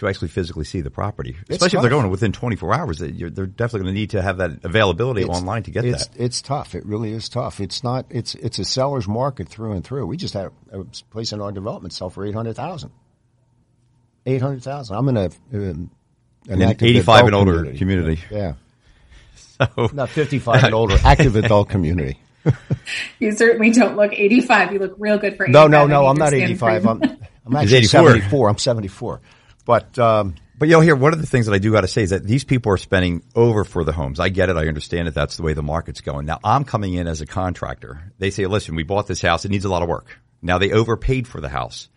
to actually physically see the property, it's especially tough. if they're going within 24 hours. They're definitely going to need to have that availability it's, online to get it's, that. It's tough. It really is tough. It's not. It's it's a seller's market through and through. We just had a place in our development sell for 800,000. 800,000. I'm in a, um, an, an 85 and older community. community. Yeah. So, Not 55 and older, active adult community. you certainly don't look 85. You look real good for 85. No, no, no. I'm not 85. I'm, I'm actually 74. I'm 74. But, um, but you know, here, one of the things that I do got to say is that these people are spending over for the homes. I get it. I understand it. That's the way the market's going. Now, I'm coming in as a contractor. They say, listen, we bought this house. It needs a lot of work. Now, they overpaid for the house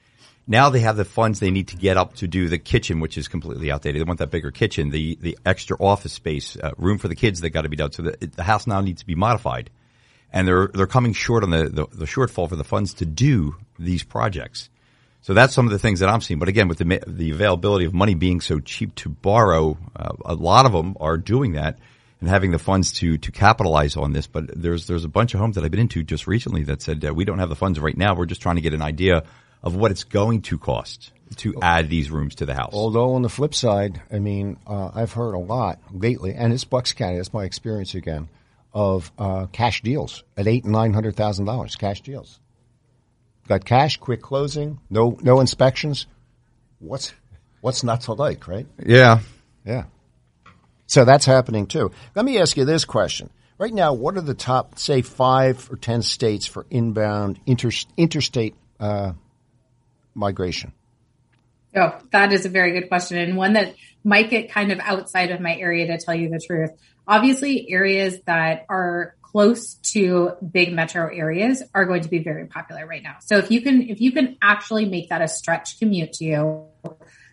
Now they have the funds they need to get up to do the kitchen, which is completely outdated. They want that bigger kitchen, the the extra office space, uh, room for the kids that got to be done. So the, the house now needs to be modified, and they're they're coming short on the, the the shortfall for the funds to do these projects. So that's some of the things that I'm seeing. But again, with the the availability of money being so cheap to borrow, uh, a lot of them are doing that and having the funds to to capitalize on this. But there's there's a bunch of homes that I've been into just recently that said uh, we don't have the funds right now. We're just trying to get an idea of what it's going to cost to add these rooms to the house. Although on the flip side, I mean, uh, I've heard a lot lately, and it's Bucks County. That's my experience again of uh, cash deals at eight and nine hundred thousand dollars. Cash deals. Got cash, quick closing, no no inspections. What's what's not to like, right? Yeah, yeah. So that's happening too. Let me ask you this question. Right now, what are the top, say, five or ten states for inbound inter- interstate uh, migration? Oh, that is a very good question and one that might get kind of outside of my area to tell you the truth. Obviously, areas that are close to big metro areas are going to be very popular right now. So if you can, if you can actually make that a stretch commute to you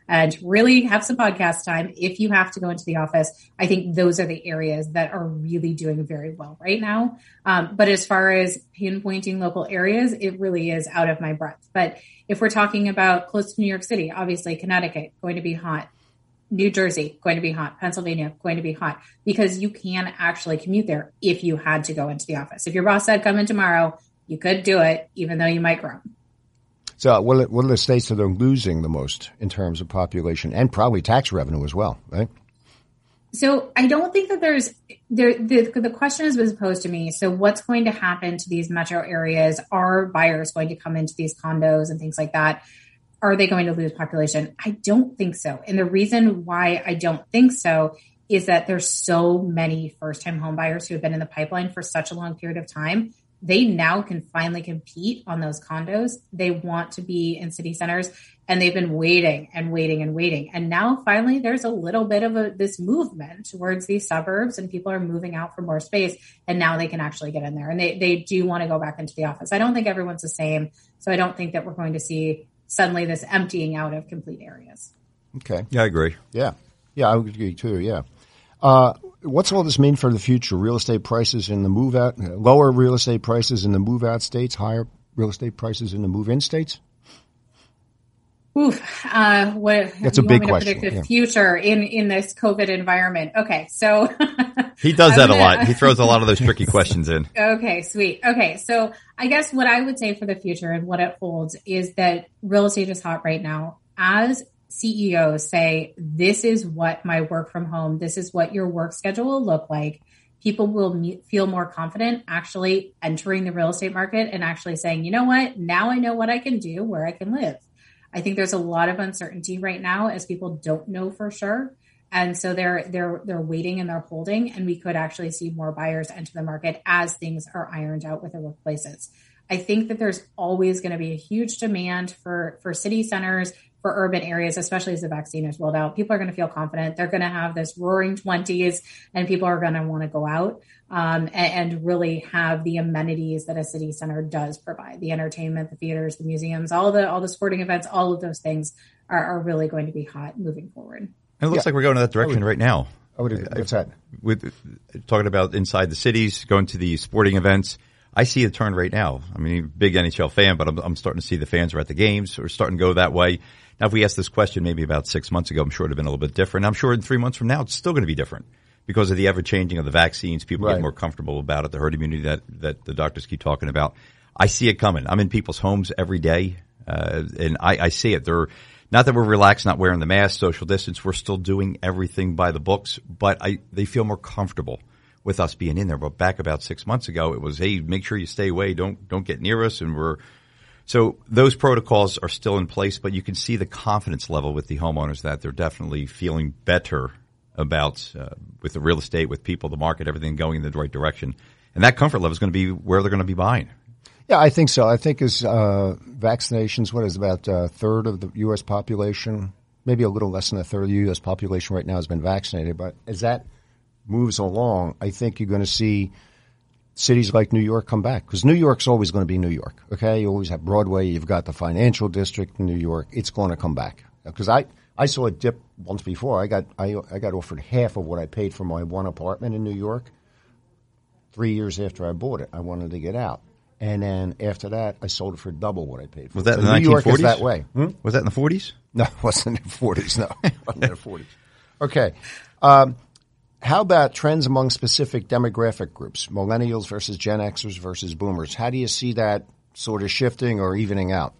and really have some podcast time, if you have to go into the office, I think those are the areas that are really doing very well right now. Um, but as far as pinpointing local areas, it really is out of my breath. But if we're talking about close to New York City, obviously Connecticut going to be hot. New Jersey going to be hot, Pennsylvania going to be hot because you can actually commute there if you had to go into the office. If your boss said come in tomorrow, you could do it, even though you might grow. So, uh, what are, what are the states that are losing the most in terms of population and probably tax revenue as well, right? So, I don't think that there's there. The, the question has been posed to me. So, what's going to happen to these metro areas? Are buyers going to come into these condos and things like that? Are they going to lose population? I don't think so. And the reason why I don't think so is that there's so many first time home buyers who have been in the pipeline for such a long period of time. They now can finally compete on those condos. They want to be in city centers and they've been waiting and waiting and waiting. And now finally there's a little bit of a, this movement towards these suburbs and people are moving out for more space and now they can actually get in there and they, they do want to go back into the office. I don't think everyone's the same. So I don't think that we're going to see suddenly this emptying out of complete areas. Okay. Yeah, I agree. Yeah. Yeah, I would agree too. Yeah. Uh, what's all this mean for the future? Real estate prices in the move out, lower real estate prices in the move out states, higher real estate prices in the move in states? Oof. Uh, what That's a big question. Predict the yeah. future in, in this COVID environment. Okay. So he does that gonna, a lot. He throws a lot of those tricky questions in. Okay. Sweet. Okay. So I guess what I would say for the future and what it holds is that real estate is hot right now. As CEOs say, this is what my work from home, this is what your work schedule will look like. People will feel more confident actually entering the real estate market and actually saying, you know what? Now I know what I can do where I can live. I think there's a lot of uncertainty right now as people don't know for sure. And so they're they're they're waiting and they're holding, and we could actually see more buyers enter the market as things are ironed out with the workplaces. I think that there's always going to be a huge demand for for city centers, for urban areas, especially as the vaccine is rolled out. People are going to feel confident. They're going to have this roaring twenties, and people are going to want to go out um, and, and, really have the amenities that a city center does provide: the entertainment, the theaters, the museums, all the all the sporting events, all of those things are, are really going to be hot moving forward. And it looks yeah. like we're going in that direction would, right now. I would, what's that? With talking about inside the cities, going to the sporting events. I see the turn right now. I mean, big NHL fan, but I'm, I'm starting to see the fans are at the games or starting to go that way. Now, if we asked this question maybe about six months ago, I'm sure it would have been a little bit different. I'm sure in three months from now, it's still going to be different because of the ever changing of the vaccines. People right. get more comfortable about it. The herd immunity that, that the doctors keep talking about. I see it coming. I'm in people's homes every day, uh, and I, I see it. They're not that we're relaxed, not wearing the mask, social distance. We're still doing everything by the books, but I they feel more comfortable with us being in there. But back about six months ago, it was, hey, make sure you stay away. Don't don't get near us, and we're so those protocols are still in place, but you can see the confidence level with the homeowners that they're definitely feeling better about uh, with the real estate, with people, the market, everything going in the right direction. And that comfort level is going to be where they're going to be buying. Yeah, I think so. I think as uh, vaccinations, what is about a third of the U.S. population, maybe a little less than a third of the U.S. population right now has been vaccinated. But is that moves along, I think you're going to see cities like New York come back because New York's always going to be New York. Okay, you always have Broadway. You've got the financial district in New York. It's going to come back because I I saw a dip once before. I got I I got offered half of what I paid for my one apartment in New York. Three years after I bought it, I wanted to get out. And then after that, I sold it for double what I paid for. Was that so in the New York is that way. Hmm? Was that in the 40s? No, it wasn't in the forties. No, it wasn't in the forties. Okay. Um, how about trends among specific demographic groups? Millennials versus Gen Xers versus Boomers. How do you see that sort of shifting or evening out?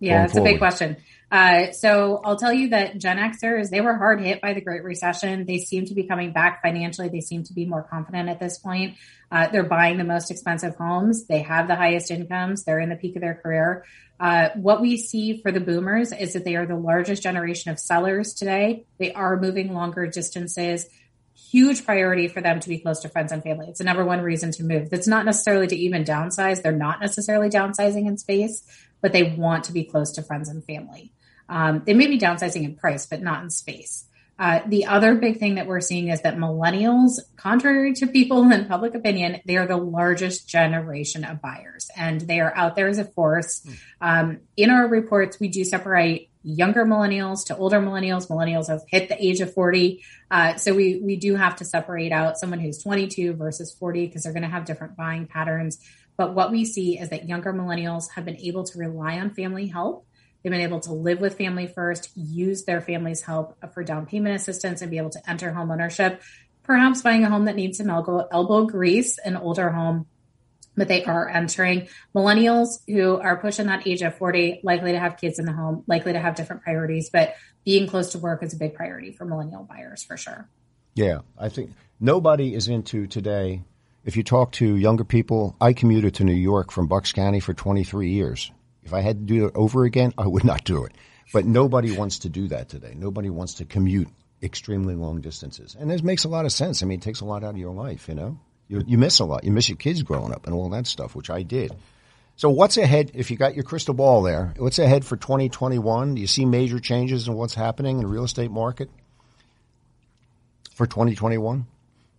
Yeah, going it's a big question. Uh, so I'll tell you that Gen Xers, they were hard hit by the Great Recession. They seem to be coming back financially. They seem to be more confident at this point. Uh, they're buying the most expensive homes. They have the highest incomes. They're in the peak of their career. Uh, what we see for the boomers is that they are the largest generation of sellers today. They are moving longer distances. Huge priority for them to be close to friends and family. It's the number one reason to move. That's not necessarily to even downsize. They're not necessarily downsizing in space, but they want to be close to friends and family. Um, they may be downsizing in price, but not in space. Uh, the other big thing that we're seeing is that millennials, contrary to people in public opinion, they are the largest generation of buyers and they are out there as a force. Um, in our reports, we do separate younger millennials to older millennials. Millennials have hit the age of 40. Uh, so we, we do have to separate out someone who's 22 versus 40 because they're going to have different buying patterns. But what we see is that younger millennials have been able to rely on family help They've been able to live with family first, use their family's help for down payment assistance, and be able to enter home ownership. Perhaps buying a home that needs some elbow, elbow grease, an older home, but they are entering. Millennials who are pushing that age of 40, likely to have kids in the home, likely to have different priorities, but being close to work is a big priority for millennial buyers for sure. Yeah, I think nobody is into today. If you talk to younger people, I commuted to New York from Bucks County for 23 years. If I had to do it over again, I would not do it. But nobody wants to do that today. Nobody wants to commute extremely long distances. And this makes a lot of sense. I mean, it takes a lot out of your life, you know? You, you miss a lot. You miss your kids growing up and all that stuff, which I did. So what's ahead, if you got your crystal ball there, what's ahead for 2021? Do you see major changes in what's happening in the real estate market for 2021?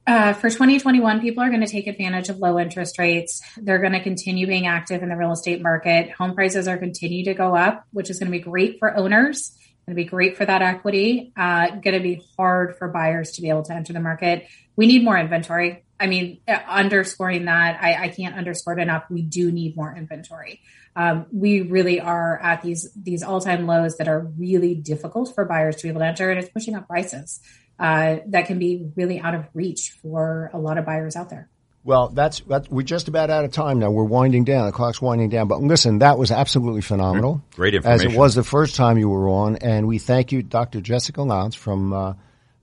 Uh, for 2021, people are going to take advantage of low interest rates. They're going to continue being active in the real estate market. Home prices are continue to go up, which is going to be great for owners. Going to be great for that equity. Uh, going to be hard for buyers to be able to enter the market. We need more inventory. I mean, uh, underscoring that, I, I can't underscore it enough. We do need more inventory. Um, we really are at these these all time lows that are really difficult for buyers to be able to enter, and it's pushing up prices uh, that can be really out of reach for a lot of buyers out there. Well, that's, that's we're just about out of time now. We're winding down. The clock's winding down. But listen, that was absolutely phenomenal. Great information. As it was the first time you were on, and we thank you, Dr. Jessica Lautz from uh,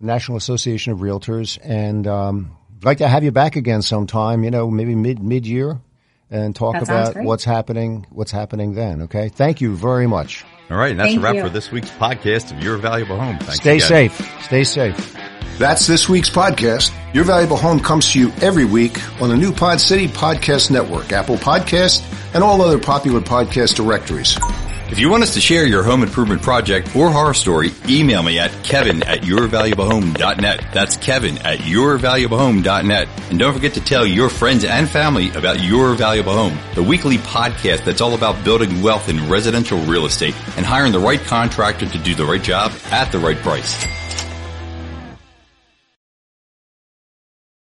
the National Association of Realtors, and um, I'd like to have you back again sometime. You know, maybe mid mid year, and talk That about what's happening. What's happening then? Okay. Thank you very much. All right, and that's Thank a wrap you. for this week's podcast of Your Valuable Home. Thanks Stay again. safe. Stay safe. That's this week's podcast. Your Valuable Home comes to you every week on the new Pod City Podcast Network, Apple Podcast, and all other popular podcast directories. If you want us to share your home improvement project or horror story, email me at kevin at yourvaluablehome.net. That's kevin at yourvaluablehome.net. And don't forget to tell your friends and family about Your Valuable Home, the weekly podcast that's all about building wealth in residential real estate and hiring the right contractor to do the right job at the right price.